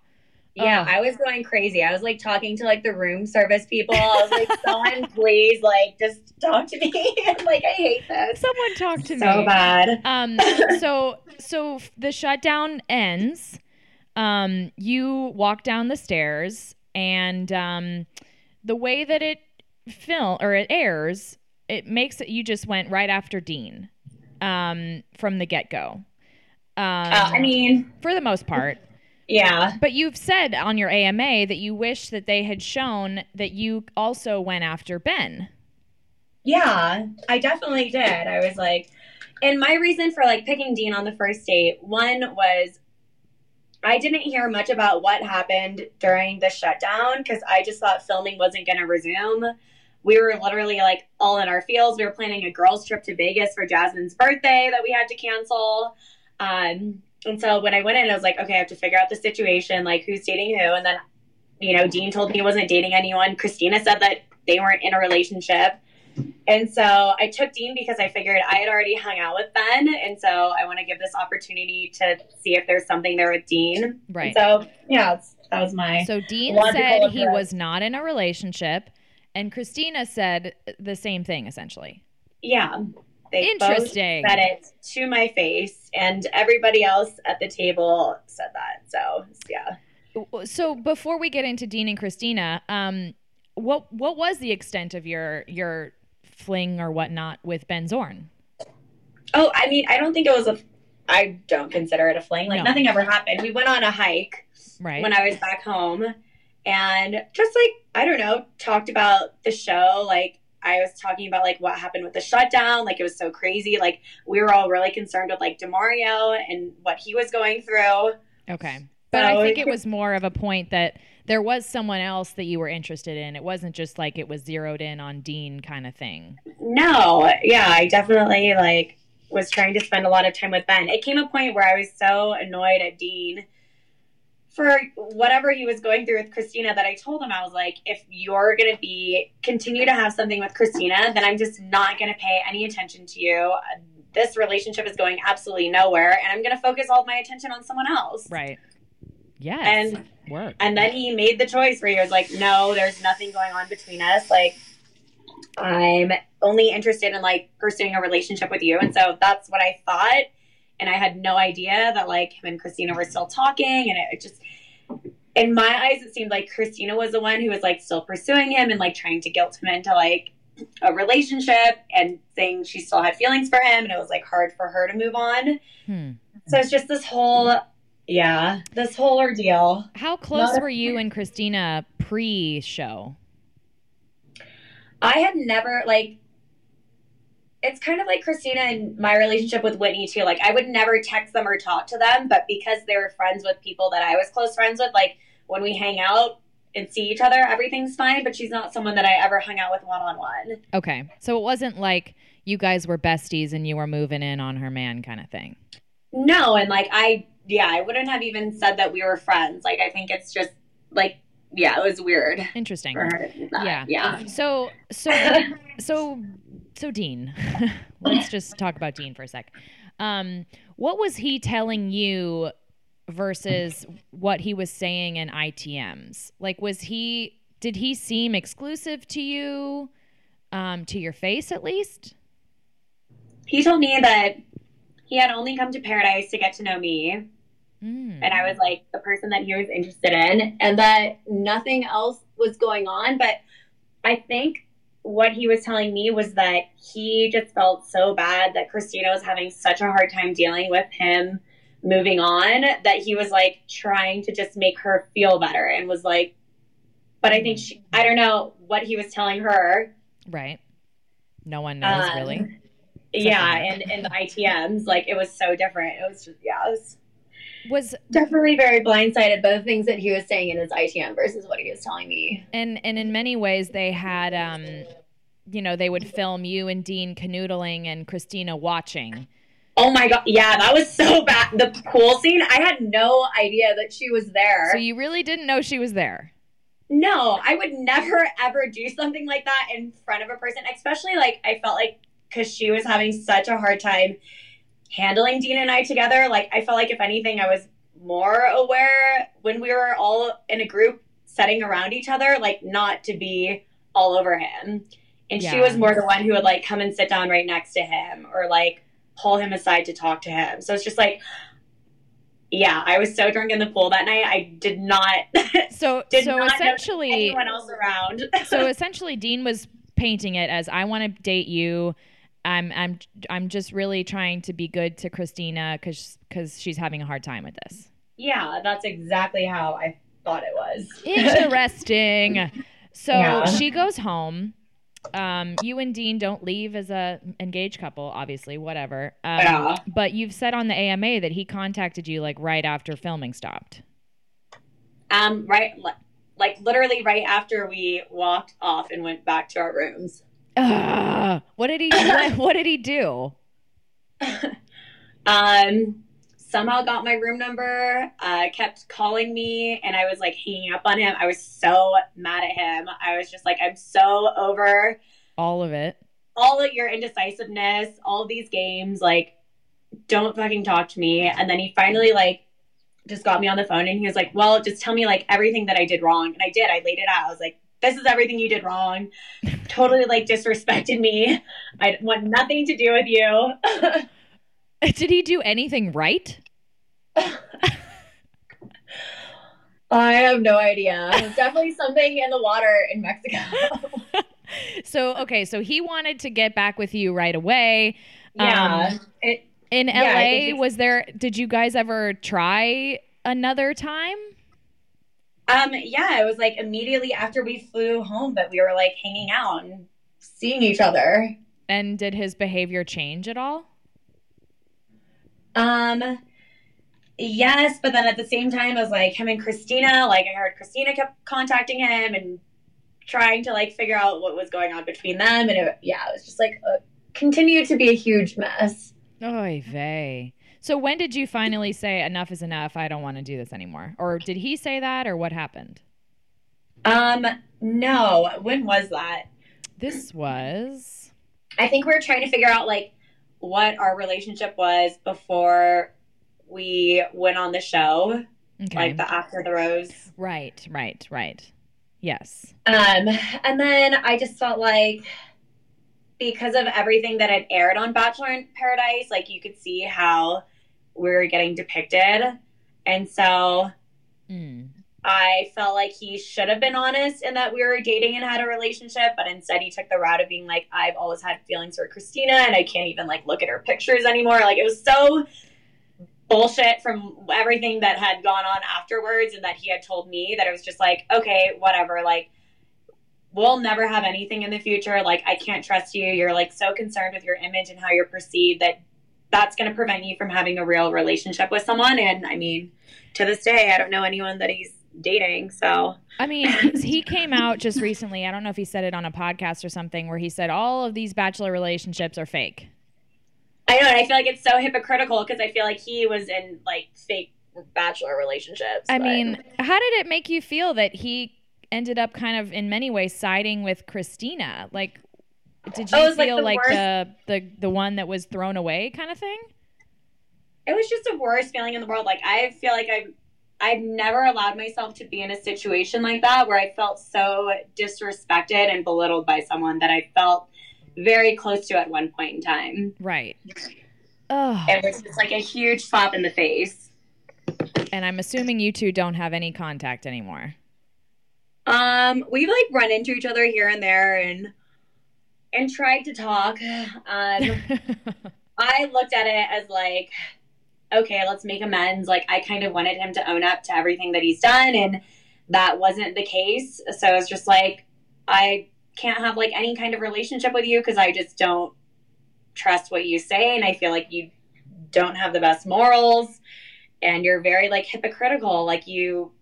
Speaker 4: Yeah. I was going crazy. I was like talking to like the room service people. I was like, someone please like just talk to me. like I hate this.
Speaker 3: Someone talk to
Speaker 4: so
Speaker 3: me.
Speaker 4: So bad.
Speaker 3: Um, so so the shutdown ends. Um, you walk down the stairs, and um, the way that it film or it airs, it makes it. You just went right after Dean, um, from the get go. Um,
Speaker 4: Uh, I mean,
Speaker 3: for the most part.
Speaker 4: yeah.
Speaker 3: But you've said on your AMA that you wish that they had shown that you also went after Ben.
Speaker 4: Yeah, I definitely did. I was like, and my reason for like picking Dean on the first date, one was I didn't hear much about what happened during the shutdown because I just thought filming wasn't going to resume. We were literally like all in our fields. We were planning a girls' trip to Vegas for Jasmine's birthday that we had to cancel. Um, and so when I went in, I was like, okay, I have to figure out the situation, like who's dating who. And then, you know, Dean told me he wasn't dating anyone. Kristina said that they weren't in a relationship. And so I took Dean because I figured I had already hung out with Ben. And so I want to give this opportunity to see if there's something there with Dean.
Speaker 3: Right.
Speaker 4: And so, yeah, that was my.
Speaker 3: So Dean said he was not in a relationship, and Kristina said the same thing essentially.
Speaker 4: Yeah. They
Speaker 3: Interesting.
Speaker 4: both said it to my face, and everybody else at the table said that. So, yeah.
Speaker 3: So before we get into Dean and Kristina, um, what what was the extent of your your fling or whatnot with Ben Zorn?
Speaker 4: Oh, I mean, I don't think it was a. I don't consider it a fling. Like
Speaker 3: No.
Speaker 4: nothing ever happened. We went on a hike
Speaker 3: Right.
Speaker 4: when I was back home, and just like I don't know, talked about the show. Like I was talking about like what happened with the shutdown. Like it was so crazy. Like we were all really concerned with like Demario and what he was going through.
Speaker 3: okay. But I think
Speaker 4: it
Speaker 3: it was more of a point that there was someone else that you were interested in. It wasn't just like it was zeroed in on Dean kind of thing.
Speaker 4: No, yeah, I definitely like was trying to spend a lot of time with Ben. It came a point where I was so annoyed at Dean for whatever he was going through with Kristina that I told him I was like, if you're gonna be continue to have something with Kristina, then I'm just not gonna pay any attention to you. This relationship is going absolutely nowhere, and I'm gonna focus all my attention on someone else.
Speaker 3: Right. Yes.
Speaker 4: And
Speaker 3: work.
Speaker 4: and then he made the choice where he was like, no, there's nothing going on between us. Like, I'm only interested in like pursuing a relationship with you. And so that's what I thought. And I had no idea that like him and Kristina were still talking. And it just, in my eyes, it seemed like Kristina was the one who was like still pursuing him and like trying to guilt him into like a relationship and saying she still had feelings for him. And it was like hard for her to move on.
Speaker 3: Hmm.
Speaker 4: So it's just this whole, yeah, this whole ordeal.
Speaker 3: How close
Speaker 4: Not
Speaker 3: were you and Kristina pre-show?
Speaker 4: I had never like it's kind of like Kristina and my relationship with Whitney too. Like I would never text them or talk to them, but because they were friends with people that I was close friends with, like when we hang out and see each other, everything's fine. But she's not someone that I ever hung out with one on one.
Speaker 3: Okay. So it wasn't like you guys were besties and you were moving in on her man kind of thing.
Speaker 4: No, and like I yeah, I wouldn't have even said that we were friends. Like I think it's just like yeah, it was weird
Speaker 3: Interesting.
Speaker 4: for her that.
Speaker 3: Yeah.
Speaker 4: Yeah.
Speaker 3: So so so so Dean. Let's just talk about Dean for a sec. Um, what was he telling you versus what he was saying in ITMs? Like was he did he seem exclusive to you? Um, to your face at least?
Speaker 4: He told me that he had only come to paradise to get to know me.
Speaker 3: Mm.
Speaker 4: and I was like the person that he was interested in, and that nothing else was going on. But I think what he was telling me was that he just felt so bad that Kristina was having such a hard time dealing with him moving on that he was like trying to just make her feel better and was like, but I think she, I don't know what he was telling her.
Speaker 3: Right. No one knows
Speaker 4: Um,
Speaker 3: really.
Speaker 4: Yeah, and and the ITMs, like it was so different. It was just yeah, it was
Speaker 3: Was
Speaker 4: definitely very blindsided by the things that he was saying in his ITM versus what he was telling me.
Speaker 3: and and in many ways they had um you know they would film you and Dean canoodling and Kristina watching.
Speaker 4: Oh my god, yeah, that was so bad. The pool scene, I had no idea that she was there.
Speaker 3: So you really didn't know she was there.
Speaker 4: no, I would never ever do something like that in front of a person, especially like I felt like because she was having such a hard time handling Dean and I together. Like I felt like if anything, I was more aware when we were all in a group setting around each other, like not to be all over him. And she was more the one who would like come and sit down right next to him or like pull him aside to talk to him. So it's just like, yeah, I was so drunk in the pool that night. I did not
Speaker 3: So
Speaker 4: did
Speaker 3: so
Speaker 4: not
Speaker 3: essentially
Speaker 4: anyone else around.
Speaker 3: so essentially Dean was painting it as I want to date you. I'm I'm I'm just really trying to be good to Kristina cuz cuz she's having a hard time with this.
Speaker 4: yeah, that's exactly how I thought it was.
Speaker 3: Interesting. So
Speaker 4: Yeah.
Speaker 3: she goes home. Um, you and Dean don't leave as a engaged couple, obviously, whatever. Um,
Speaker 4: Yeah.
Speaker 3: But you've said on the AMA that he contacted you like right after filming stopped.
Speaker 4: Um, right, like literally right after we walked off and went back to our rooms.
Speaker 3: Ugh. what did he? what, what did he do?
Speaker 4: Um, somehow got my room number, uh, kept calling me, and I was like hanging up on him. I was so mad at him. I was just like, I'm so over.
Speaker 3: All of it.
Speaker 4: all of your indecisiveness, all these games, like, don't fucking talk to me. And then he finally, like, just got me on the phone and he was like, well, just tell me, like, everything that I did wrong. And I did. I laid it out. I was like, this is everything you did wrong. totally, like, disrespected me. I want nothing to do with you.
Speaker 3: Did he do anything right?
Speaker 4: I have no idea. Definitely something in the water in Mexico.
Speaker 3: so okay, so he wanted to get back with you right away.
Speaker 4: yeah.
Speaker 3: Um,
Speaker 4: it,
Speaker 3: in
Speaker 4: Yeah,
Speaker 3: LA,
Speaker 4: it's-
Speaker 3: was there? Did you guys ever try another time?
Speaker 4: Um, yeah, it was like immediately after we flew home that we were like hanging out and seeing each other.
Speaker 3: And did his behavior change at all?
Speaker 4: Um, yes, but then at the same time, I was like him and Kristina, like I heard Kristina kept contacting him and trying to like figure out what was going on between them, and it, yeah, it was just like a, continued to be a huge mess.
Speaker 3: Oy vey. So when did you finally say enough is enough? I don't want to do this anymore. Or did he say that, or what happened?
Speaker 4: Um, no, when was that?
Speaker 3: This was
Speaker 4: I think we were trying to figure out like what our relationship was before we went on the show,
Speaker 3: okay.
Speaker 4: like the After the Rose.
Speaker 3: right, right, right. Yes.
Speaker 4: Um, and then I just felt like because of everything that had aired on Bachelor in Paradise, like you could see how we were getting depicted. And so
Speaker 3: Mm.
Speaker 4: I felt like he should have been honest in that we were dating and had a relationship, but instead he took the route of being like, I've always had feelings for Kristina and I can't even like look at her pictures anymore. Like it was so bullshit from everything that had gone on afterwards and that he had told me that it was just like, okay, whatever, like we'll never have anything in the future. Like I can't trust you. You're like so concerned with your image and how you're perceived that that's going to prevent you from having a real relationship with someone. And I mean, to this day, I don't know anyone that he's dating. So
Speaker 3: I mean, he came out just recently. I don't know if he said it on a podcast or something where he said all of these bachelor relationships are fake.
Speaker 4: I know, and I feel like it's so hypocritical because I feel like he was in like fake bachelor relationships.
Speaker 3: I
Speaker 4: but-
Speaker 3: mean, how did it make you feel that he ended up kind of in many ways siding with Kristina? Like did you
Speaker 4: it like,
Speaker 3: feel
Speaker 4: the
Speaker 3: like, the, the the one that was thrown away kind of thing?
Speaker 4: it was just the worst feeling in the world. Like I feel like I've I've never allowed myself to be in a situation like that where I felt so disrespected and belittled by someone that I felt very close to at one point in time.
Speaker 3: Right. Oh,
Speaker 4: It was just like a huge slap in the face.
Speaker 3: and I'm assuming you two don't have any contact anymore.
Speaker 4: Um, we've like run into each other here and there and and tried to talk. Um, I looked at it as like, okay, let's make amends. Like I kind of wanted him to own up to everything that he's done, and that wasn't the case. So it's just like I can't have like any kind of relationship with you because I just don't trust what you say, and I feel like you don't have the best morals, and you're very like hypocritical. Like you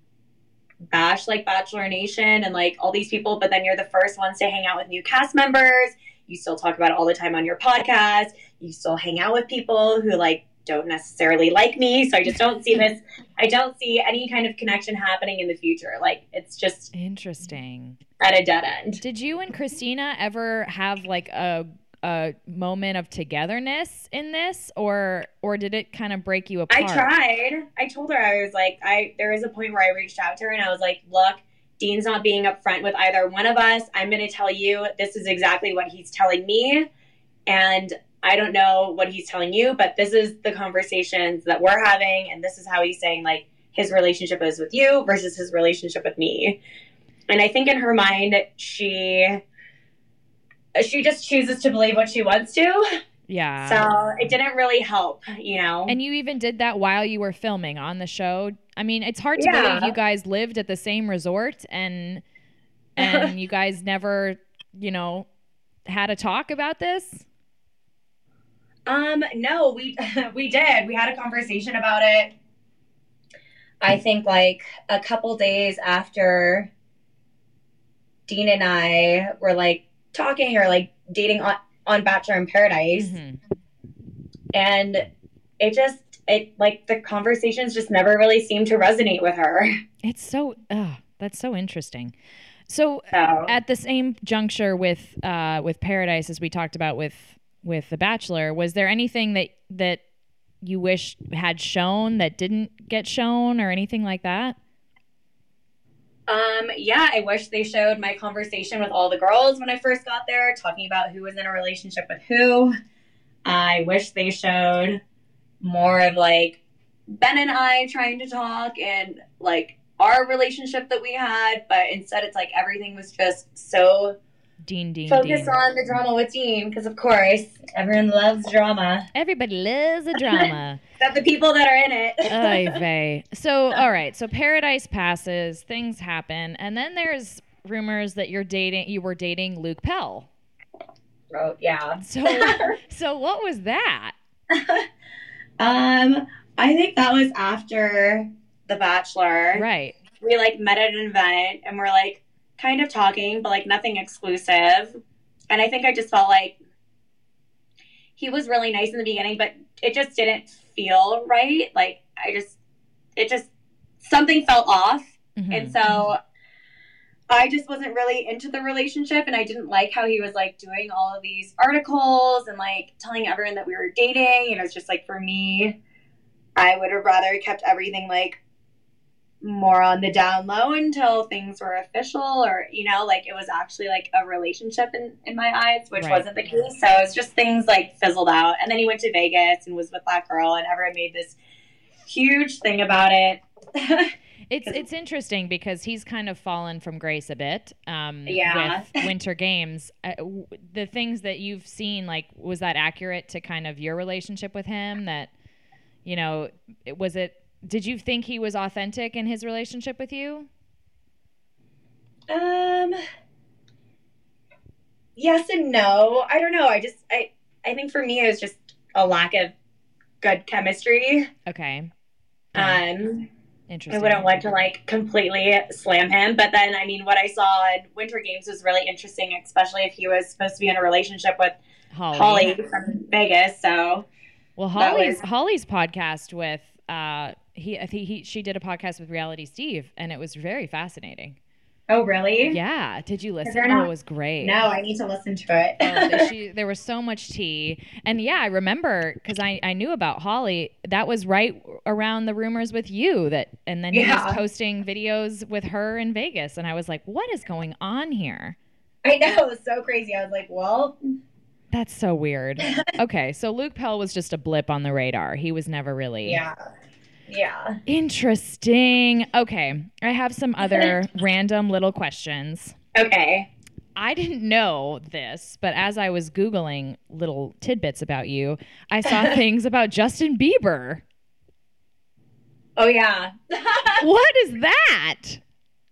Speaker 4: bash like Bachelor Nation and like all these people, but then you're the first ones to hang out with new cast members. You still talk about it all the time on your podcast. You still hang out with people who like don't necessarily like me. So I just don't see this. I don't see any kind of connection happening in the future. Like it's just
Speaker 3: Interesting.
Speaker 4: at a dead end.
Speaker 3: Did you and Kristina ever have like a a moment of togetherness in this or or did it kind of break you apart?
Speaker 4: I tried. I told her I was like, I there was a point where I reached out to her and I was like, look, Dean's not being upfront with either one of us. I'm going to tell you this is exactly what he's telling me, and I don't know what he's telling you, but this is the conversations that we're having, and this is how he's saying like his relationship is with you versus his relationship with me. And I think in her mind, she she just chooses to believe what she wants to.
Speaker 3: Yeah.
Speaker 4: So it didn't really help, you know.
Speaker 3: And you even did that while you were filming on the show. I mean, it's hard to
Speaker 4: Yeah.
Speaker 3: believe you guys lived at the same resort and and you guys never, you know, had a talk about this.
Speaker 4: Um, no, we we did. We had a conversation about it. I think like a couple days after Dean and I were like talking or like dating on on Bachelor in Paradise,
Speaker 3: Mhm.
Speaker 4: and it just it like the conversations just never really seemed to resonate with her.
Speaker 3: It's so that's so interesting. So
Speaker 4: So
Speaker 3: at the same juncture with uh, with Paradise, as we talked about with with The Bachelor, was there anything that that you wish had shown that didn't get shown, or anything like that?
Speaker 4: Um, yeah, I wish they showed my conversation with all the girls when I first got there, talking about who was in a relationship with who. I wish they showed more of like Ben and I trying to talk and like our relationship that we had, but instead it's like everything was just so
Speaker 3: Dean, Dean,
Speaker 4: focused
Speaker 3: Dean.
Speaker 4: on the drama with Dean because of course everyone loves drama.
Speaker 3: Everybody loves a drama.
Speaker 4: Except the people that are in it.
Speaker 3: Oy vey. So, all right. So Paradise passes, things happen, and then there's rumors that you're dating. You were dating Luke Pell.
Speaker 4: oh, yeah.
Speaker 3: So, so what was that?
Speaker 4: Um, I think that was after The Bachelor.
Speaker 3: Right.
Speaker 4: We like met at an event and we're like kind of talking, but like nothing exclusive. And I think I just felt like he was really nice in the beginning, but it just didn't feel right. Like I just, it just something felt off.
Speaker 3: Mhm.
Speaker 4: And so I just wasn't really into the relationship and I didn't like how he was like doing all of these articles and like telling everyone that we were dating. And it was just like for me, I would have rather kept everything like more on the down low until things were official or you know like it was actually like a relationship in, in my eyes which
Speaker 3: Right.
Speaker 4: wasn't the case so it's just things like fizzled out and then he went to vegas and was with that girl and everyone made this huge thing about it
Speaker 3: It's it's interesting because he's kind of fallen from grace a bit. Um,
Speaker 4: Yeah.
Speaker 3: With Winter Games, uh, w- the things that you've seen, like, was that accurate to kind of your relationship with him? That, you know, was it? Did you think he was authentic in his relationship with you?
Speaker 4: Um. Yes and no. I don't know. I just I I think for me it was just a lack of good chemistry.
Speaker 3: Okay.
Speaker 4: Um,
Speaker 3: interesting.
Speaker 4: I wouldn't want to like completely slam him, but then I mean, what I saw in Winter Games was really interesting, especially if he was supposed to be in a relationship with
Speaker 3: Holly.
Speaker 4: Holly from Vegas. So
Speaker 3: Well, Holly's
Speaker 4: was-
Speaker 3: Holly's podcast with uh he I think he she did a podcast with Reality Steve and it was very fascinating.
Speaker 4: oh really?
Speaker 3: Yeah, did you listen?
Speaker 4: there
Speaker 3: Oh, it was great.
Speaker 4: No, I need to listen to it.
Speaker 3: Oh, there- she, there was so much tea, and yeah, I remember because I, I knew about Holly. That was right around the rumors with you that, and then he was posting videos with her in Vegas, and I was like, what is going on here?
Speaker 4: I know it was so crazy. I was like, well,
Speaker 3: That's so weird. okay, so Luke Pell was just a blip on the radar. He was never really
Speaker 4: yeah, yeah.
Speaker 3: interesting. Okay, I have some other random little questions.
Speaker 4: Okay.
Speaker 3: I didn't know this, but as I was Googling little tidbits about you, I saw things about Justin Bieber.
Speaker 4: Oh yeah.
Speaker 3: What is that?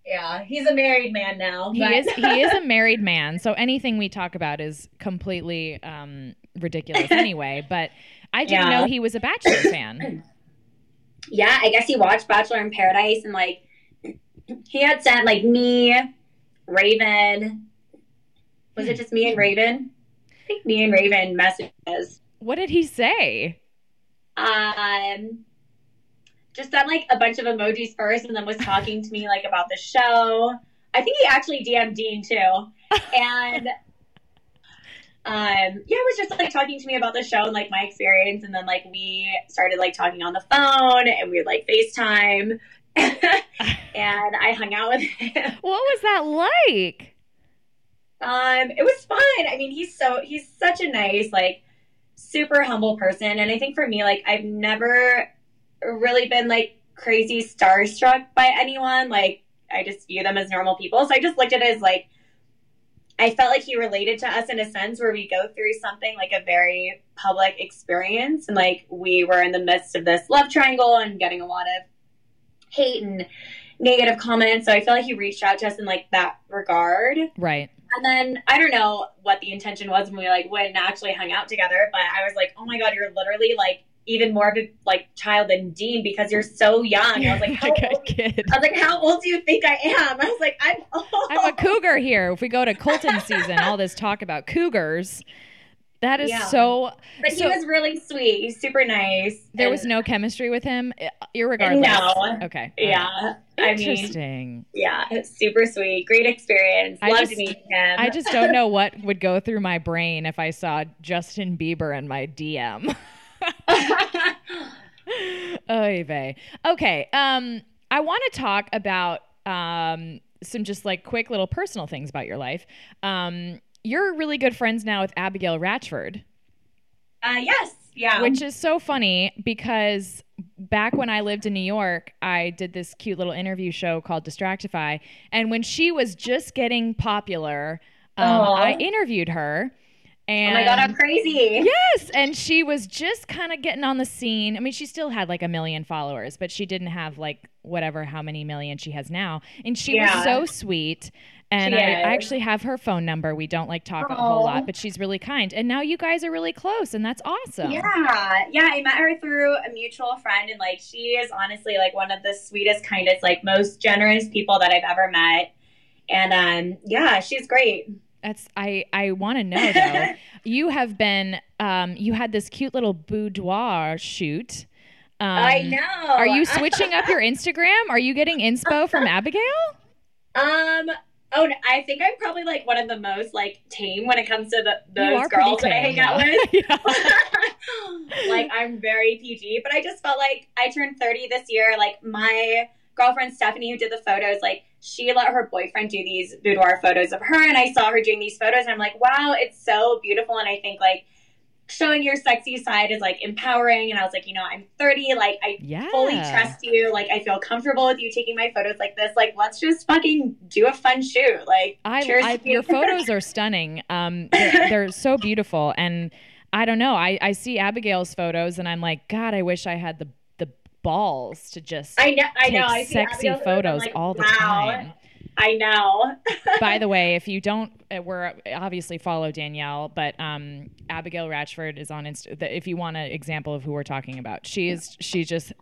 Speaker 4: yeah, he's a married man now.
Speaker 3: He is he is a married man, so anything we talk about is completely um, ridiculous anyway. But I didn't
Speaker 4: Yeah.
Speaker 3: know he was a Bachelor fan.
Speaker 4: yeah, I guess he watched Bachelor in Paradise and like he had sent like me, Raven. Was it just me and Raven? I think me and Raven messages.
Speaker 3: What did he say?
Speaker 4: Um just sent like a bunch of emojis first and then was talking to me like about the show. I think he actually DM'd Dean too. And um yeah, it was just like talking to me about the show and like my experience and then like we started like talking on the phone and we would like FaceTime and I hung out with him.
Speaker 3: What was that like?
Speaker 4: Um, it was fun. I mean, he's so he's such a nice, like, super humble person, and I think for me, like, I've never really been like crazy starstruck by anyone. Like, I just view them as normal people. So I just looked at it as like, I felt like he related to us in a sense where we go through something like a very public experience, and like we were in the midst of this love triangle and getting a lot of hate and negative comments. So I feel like he reached out to us in like that regard.
Speaker 3: Right.
Speaker 4: And then I don't know what the intention was when we like went and actually hung out together, but I was like, oh my god, you're literally like even more of a like child than Dean because you're so young. I was like, how old?
Speaker 3: kid.
Speaker 4: I was like, how old do you think I am? I was like, I'm old.
Speaker 3: I'm a cougar here. If we go to Colton season, all this talk about cougars, that is
Speaker 4: Yeah.
Speaker 3: so.
Speaker 4: but he was really sweet. He's super nice.
Speaker 3: There was no chemistry with him, irregardless.
Speaker 4: No.
Speaker 3: Okay.
Speaker 4: Yeah. I mean,
Speaker 3: Interesting.
Speaker 4: yeah, super sweet, great experience.
Speaker 3: I
Speaker 4: Loved
Speaker 3: just-
Speaker 4: meeting him.
Speaker 3: I just don't know what would go through my brain if I saw Justin Bieber in my DM. Oy vey. Okay. Um, I want to talk about um, some just like quick little personal things about your life. Um, you're really good friends now with Abigail Ratchford,
Speaker 4: uh, yes, yeah.
Speaker 3: which is so funny because back when I lived in New York, I did this cute little interview show called Distractify. And when she was just getting popular, um, I interviewed her.
Speaker 4: Oh
Speaker 3: And
Speaker 4: my god, I'm crazy.
Speaker 3: Yes, and she was just kind of getting on the scene. I mean, she still had like a million followers, but she didn't have like whatever how many million she has now. And she was so sweet. And I, I actually have her phone number. We don't like talk a whole lot, but she's really kind. And now you guys are really close, and that's awesome.
Speaker 4: Yeah, yeah. I met her through a mutual friend, and like she is honestly like one of the sweetest, kindest, like most generous people that I've ever met. And um, yeah, she's great.
Speaker 3: That's I I want to know though. you have been um you had this cute little boudoir shoot. Um,
Speaker 4: I know.
Speaker 3: Are you switching up your Instagram? Are you getting inspo from Abigail?
Speaker 4: Um. Oh, I think I'm probably like one of the most like tame when it comes to the, those girls that I
Speaker 3: tame,
Speaker 4: hang out with. Like I'm very PG, but I just felt like I turned 30 this year. Like my girlfriend Stephanie, who did the photos, like she let her boyfriend do these boudoir photos of her, and I saw her doing these photos, and I'm like, wow, it's so beautiful. And I think like showing your sexy side is like empowering. And I was like, you know, I'm 30, like I
Speaker 3: Yeah.
Speaker 4: fully trust you. Like I feel comfortable with you taking my photos like this. Like let's just fucking do a fun shoot. Like
Speaker 3: I,
Speaker 4: cheers
Speaker 3: I your photos are stunning. Um, they're, they're so beautiful, and I don't know. I, I see Abigail's photos, and I'm like, God, I wish I had the balls to just
Speaker 4: I know, I know. I
Speaker 3: sexy photos
Speaker 4: like,
Speaker 3: all the
Speaker 4: wow.
Speaker 3: time.
Speaker 4: I know.
Speaker 3: By the way, if you don't, uh, we're obviously follow Danielle, but um, Abigail Ratchford is on Insta. If you want an example of who we're talking about, she is. She just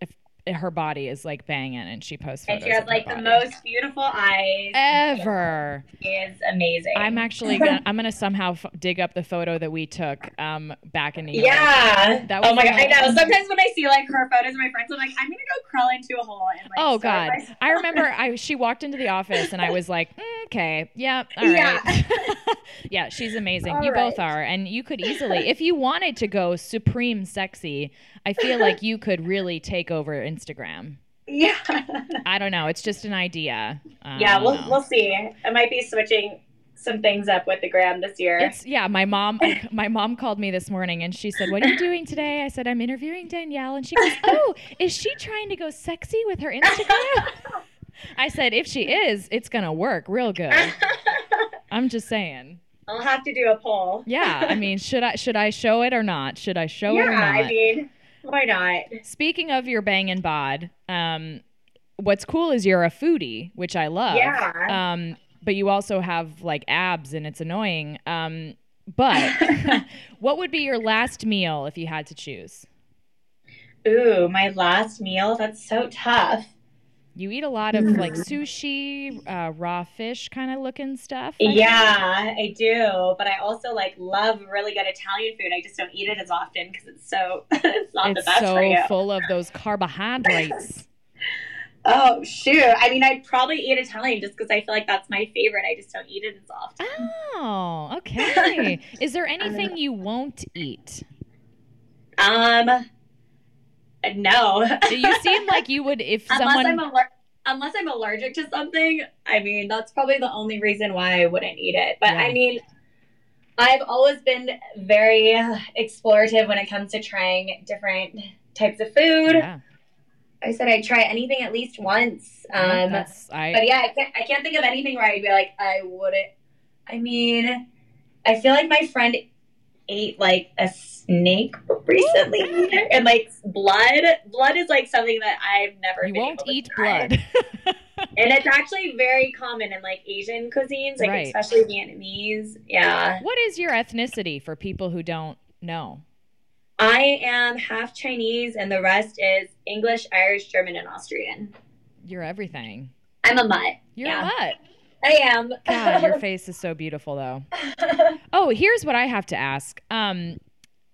Speaker 3: her body is like banging, and she posts
Speaker 4: and she has like the most beautiful eyes.
Speaker 3: ever.
Speaker 4: Is amazing.
Speaker 3: I'm actually gonna, I'm gonna somehow f- dig up the photo that we took um, back in New York.
Speaker 4: Yeah.
Speaker 3: That was
Speaker 4: oh my
Speaker 3: the
Speaker 4: god. I know. Sometimes when I see like her photos of my friends, I'm like, I'm gonna go crawl into a hole and like.
Speaker 3: Oh God! I remember I she walked into the office and I was like, mm, okay, yeah, all right,
Speaker 4: Yeah.
Speaker 3: yeah, she's amazing.
Speaker 4: All
Speaker 3: you both are, and you could easily, if you wanted to go supreme sexy, I feel like you could really take over Instagram.
Speaker 4: Yeah.
Speaker 3: I don't know. It's just an idea. I
Speaker 4: yeah. We'll
Speaker 3: know.
Speaker 4: we'll see. I might be switching some things up with the gram this year.
Speaker 3: It's yeah. My mom, my mom called me this morning and she said, "What are you doing today?" I said, "I'm interviewing Danielle," and she goes, "Oh, is she trying to go sexy with her Instagram?" I said, "If she is, it's gonna work real good." I'm just saying.
Speaker 4: I'll have to do a poll.
Speaker 3: Yeah, I mean, should I should I show it or not? Should I show
Speaker 4: yeah.
Speaker 3: it or not?
Speaker 4: Yeah, I mean, why not?
Speaker 3: Speaking of your bang and bod, um, what's cool is you're a foodie, which I love.
Speaker 4: Yeah.
Speaker 3: Um, but you also have like abs, and it's annoying. Um, but what would be your last meal if you had to choose?
Speaker 4: Ooh, my last meal. That's so tough.
Speaker 3: You eat a lot of like sushi, uh, raw fish kind of looking stuff. I think.
Speaker 4: Yeah, I do, but I also like love really good Italian food. I just don't eat it as often because it's so it's not the
Speaker 3: It's
Speaker 4: best for you.
Speaker 3: so full of those carbohydrates.
Speaker 4: Oh shoot! I mean, I'd probably eat Italian just because I feel like that's my favorite. I just don't eat it as often.
Speaker 3: Oh, okay. Is there anything you won't eat?
Speaker 4: Um, no.
Speaker 3: Do you seem like you would if
Speaker 4: unless
Speaker 3: someone.
Speaker 4: I'm aller- unless I'm allergic to something. I mean, that's probably the only reason why I wouldn't eat it. But
Speaker 3: Yeah.
Speaker 4: I mean, I've always been very explorative when it comes to trying different types of food.
Speaker 3: yeah,
Speaker 4: I said I'd try anything at least once. Um,
Speaker 3: that's I.
Speaker 4: but yeah, I can't, I can't think of anything where I'd be like, I wouldn't. I mean, I feel like my friend ate like a snake recently, and like blood. Blood is like something that I've never.
Speaker 3: you
Speaker 4: been
Speaker 3: won't eat blood.
Speaker 4: and it's actually very common in like Asian cuisines, like
Speaker 3: Right.
Speaker 4: especially Vietnamese. Yeah,
Speaker 3: what is your ethnicity for people who don't know?
Speaker 4: I am half Chinese, and the rest is English, Irish, German, and Austrian.
Speaker 3: You're everything.
Speaker 4: I'm a mutt.
Speaker 3: You're
Speaker 4: Yeah.
Speaker 3: a mutt.
Speaker 4: I am.
Speaker 3: God, your face is so beautiful, though. Oh, here's what I have to ask. Um,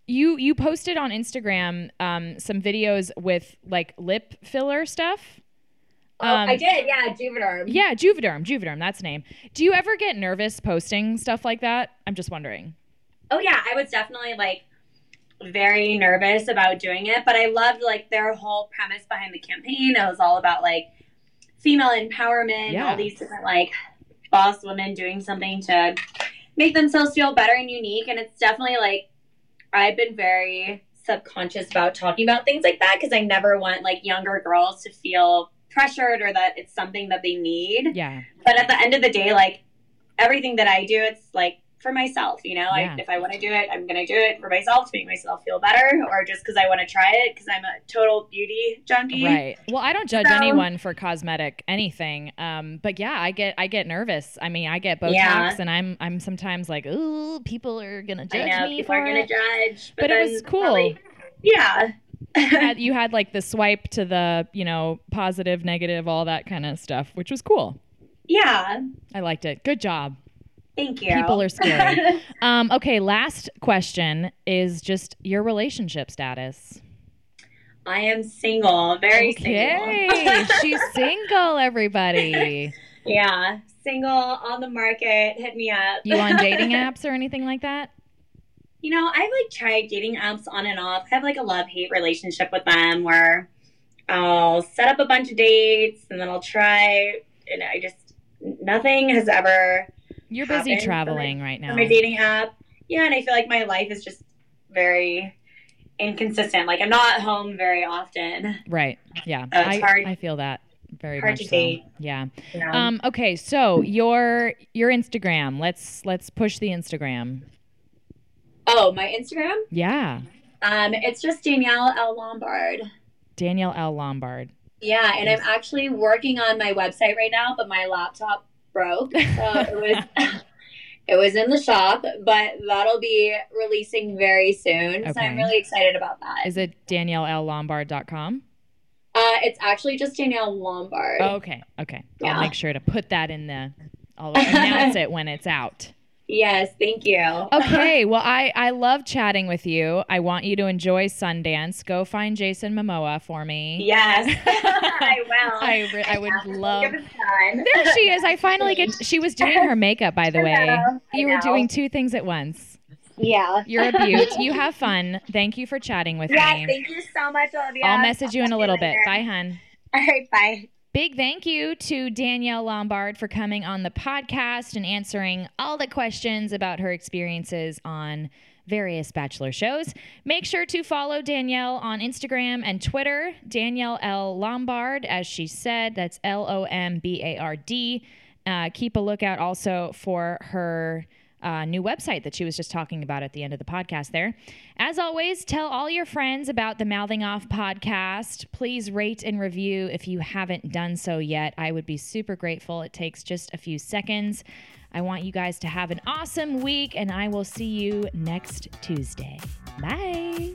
Speaker 3: you you posted on Instagram um, some videos with like lip filler stuff.
Speaker 4: Oh, I did. Yeah, Juvederm.
Speaker 3: Yeah, Juvederm. Juvederm. That's the name. Do you ever get nervous posting stuff like that? I'm just wondering.
Speaker 4: Oh yeah, I was definitely like very nervous about doing it, but I loved like their whole premise behind the campaign. It was all about like female empowerment,
Speaker 3: Yeah.
Speaker 4: all these different like boss women doing something to make themselves feel better and unique. And it's definitely like I've been very subconscious about talking about things like that because I never want like younger girls to feel pressured or that it's something that they need.
Speaker 3: Yeah.
Speaker 4: But at the end of the day, like everything that I do, it's like for myself, you know.
Speaker 3: Yeah.
Speaker 4: I, if I want to do it, I'm going to do it for myself to make myself feel better, or just because I want to try it because I'm a total beauty junkie.
Speaker 3: Right. Well, I don't judge
Speaker 4: So-
Speaker 3: anyone for cosmetic anything. Um, but yeah, I get I get nervous. I mean, I get Botox,
Speaker 4: Yeah.
Speaker 3: and I'm I'm sometimes like, ooh, people are gonna
Speaker 4: I
Speaker 3: judge
Speaker 4: know
Speaker 3: me
Speaker 4: people
Speaker 3: for
Speaker 4: are going
Speaker 3: it.
Speaker 4: to judge, but,
Speaker 3: But it was cool.
Speaker 4: probably- yeah.
Speaker 3: you, had, you had like the swipe to the you know positive, negative, all that kind of stuff, which was cool.
Speaker 4: yeah.
Speaker 3: I liked it. Good job.
Speaker 4: Thank you.
Speaker 3: People are scary. Um, okay, last question is just your relationship status.
Speaker 4: I am single, very
Speaker 3: Okay,
Speaker 4: single.
Speaker 3: she's single. Everybody,
Speaker 4: yeah, single on the market. Hit me up.
Speaker 3: you on dating apps or anything like that?
Speaker 4: You know, I've like tried dating apps on and off. I have like a love hate relationship with them where I'll set up a bunch of dates and then I'll try, and I just nothing has ever
Speaker 3: You're busy traveling right now.
Speaker 4: my dating app. Yeah, and I feel like my life is just very inconsistent. Like I'm not home very often.
Speaker 3: Right. Yeah.
Speaker 4: It's
Speaker 3: I,
Speaker 4: hard-
Speaker 3: I feel that very
Speaker 4: hard
Speaker 3: much
Speaker 4: to
Speaker 3: so.
Speaker 4: date.
Speaker 3: Yeah.
Speaker 4: Know?
Speaker 3: Um, okay, so your your Instagram. Let's let's push the Instagram.
Speaker 4: oh, my Instagram.
Speaker 3: Yeah.
Speaker 4: Um, it's just Danielle L Lombard.
Speaker 3: Danielle L. Lombard.
Speaker 4: Yeah, and I'm actually working on my website right now, but my laptop broke, so it was it was in the shop, but that'll be releasing very soon. So I'm really excited about that.
Speaker 3: Is it DanielleLLombard.com?
Speaker 4: Uh, it's actually just Danielle Lombard.
Speaker 3: Oh, okay. Okay. I'll make sure to put that in the I'll announce it when it's out.
Speaker 4: Yes, thank you.
Speaker 3: Okay, well I I love chatting with you. I want you to enjoy Sundance. Go find Jason Momoa for me.
Speaker 4: Yes, I will.
Speaker 3: I re- I would love. There she is. I finally get. She was doing her makeup, by the way.
Speaker 4: know,
Speaker 3: You were doing two things at once.
Speaker 4: Yeah.
Speaker 3: You're a beaut. You have fun. Thank you for chatting with me.
Speaker 4: Yeah, thank you so much, Olivia.
Speaker 3: I'll message you in a little bit.
Speaker 4: later.
Speaker 3: Bye, hun.
Speaker 4: All right, bye.
Speaker 3: Big thank you to Danielle Lombard for coming on the podcast and answering all the questions about her experiences on various Bachelor shows. Make sure to follow Danielle on Instagram and Twitter, Danielle L. Lombard, as she said. That's L O M B A R D. Uh, keep a lookout also for her uh, new website that she was just talking about at the end of the podcast there. As always, tell all your friends about the Mouthing Off podcast. Please rate and review if you haven't done so yet. I would be super grateful. It takes just a few seconds. I want you guys to have an awesome week, and I will see you next Tuesday. Bye.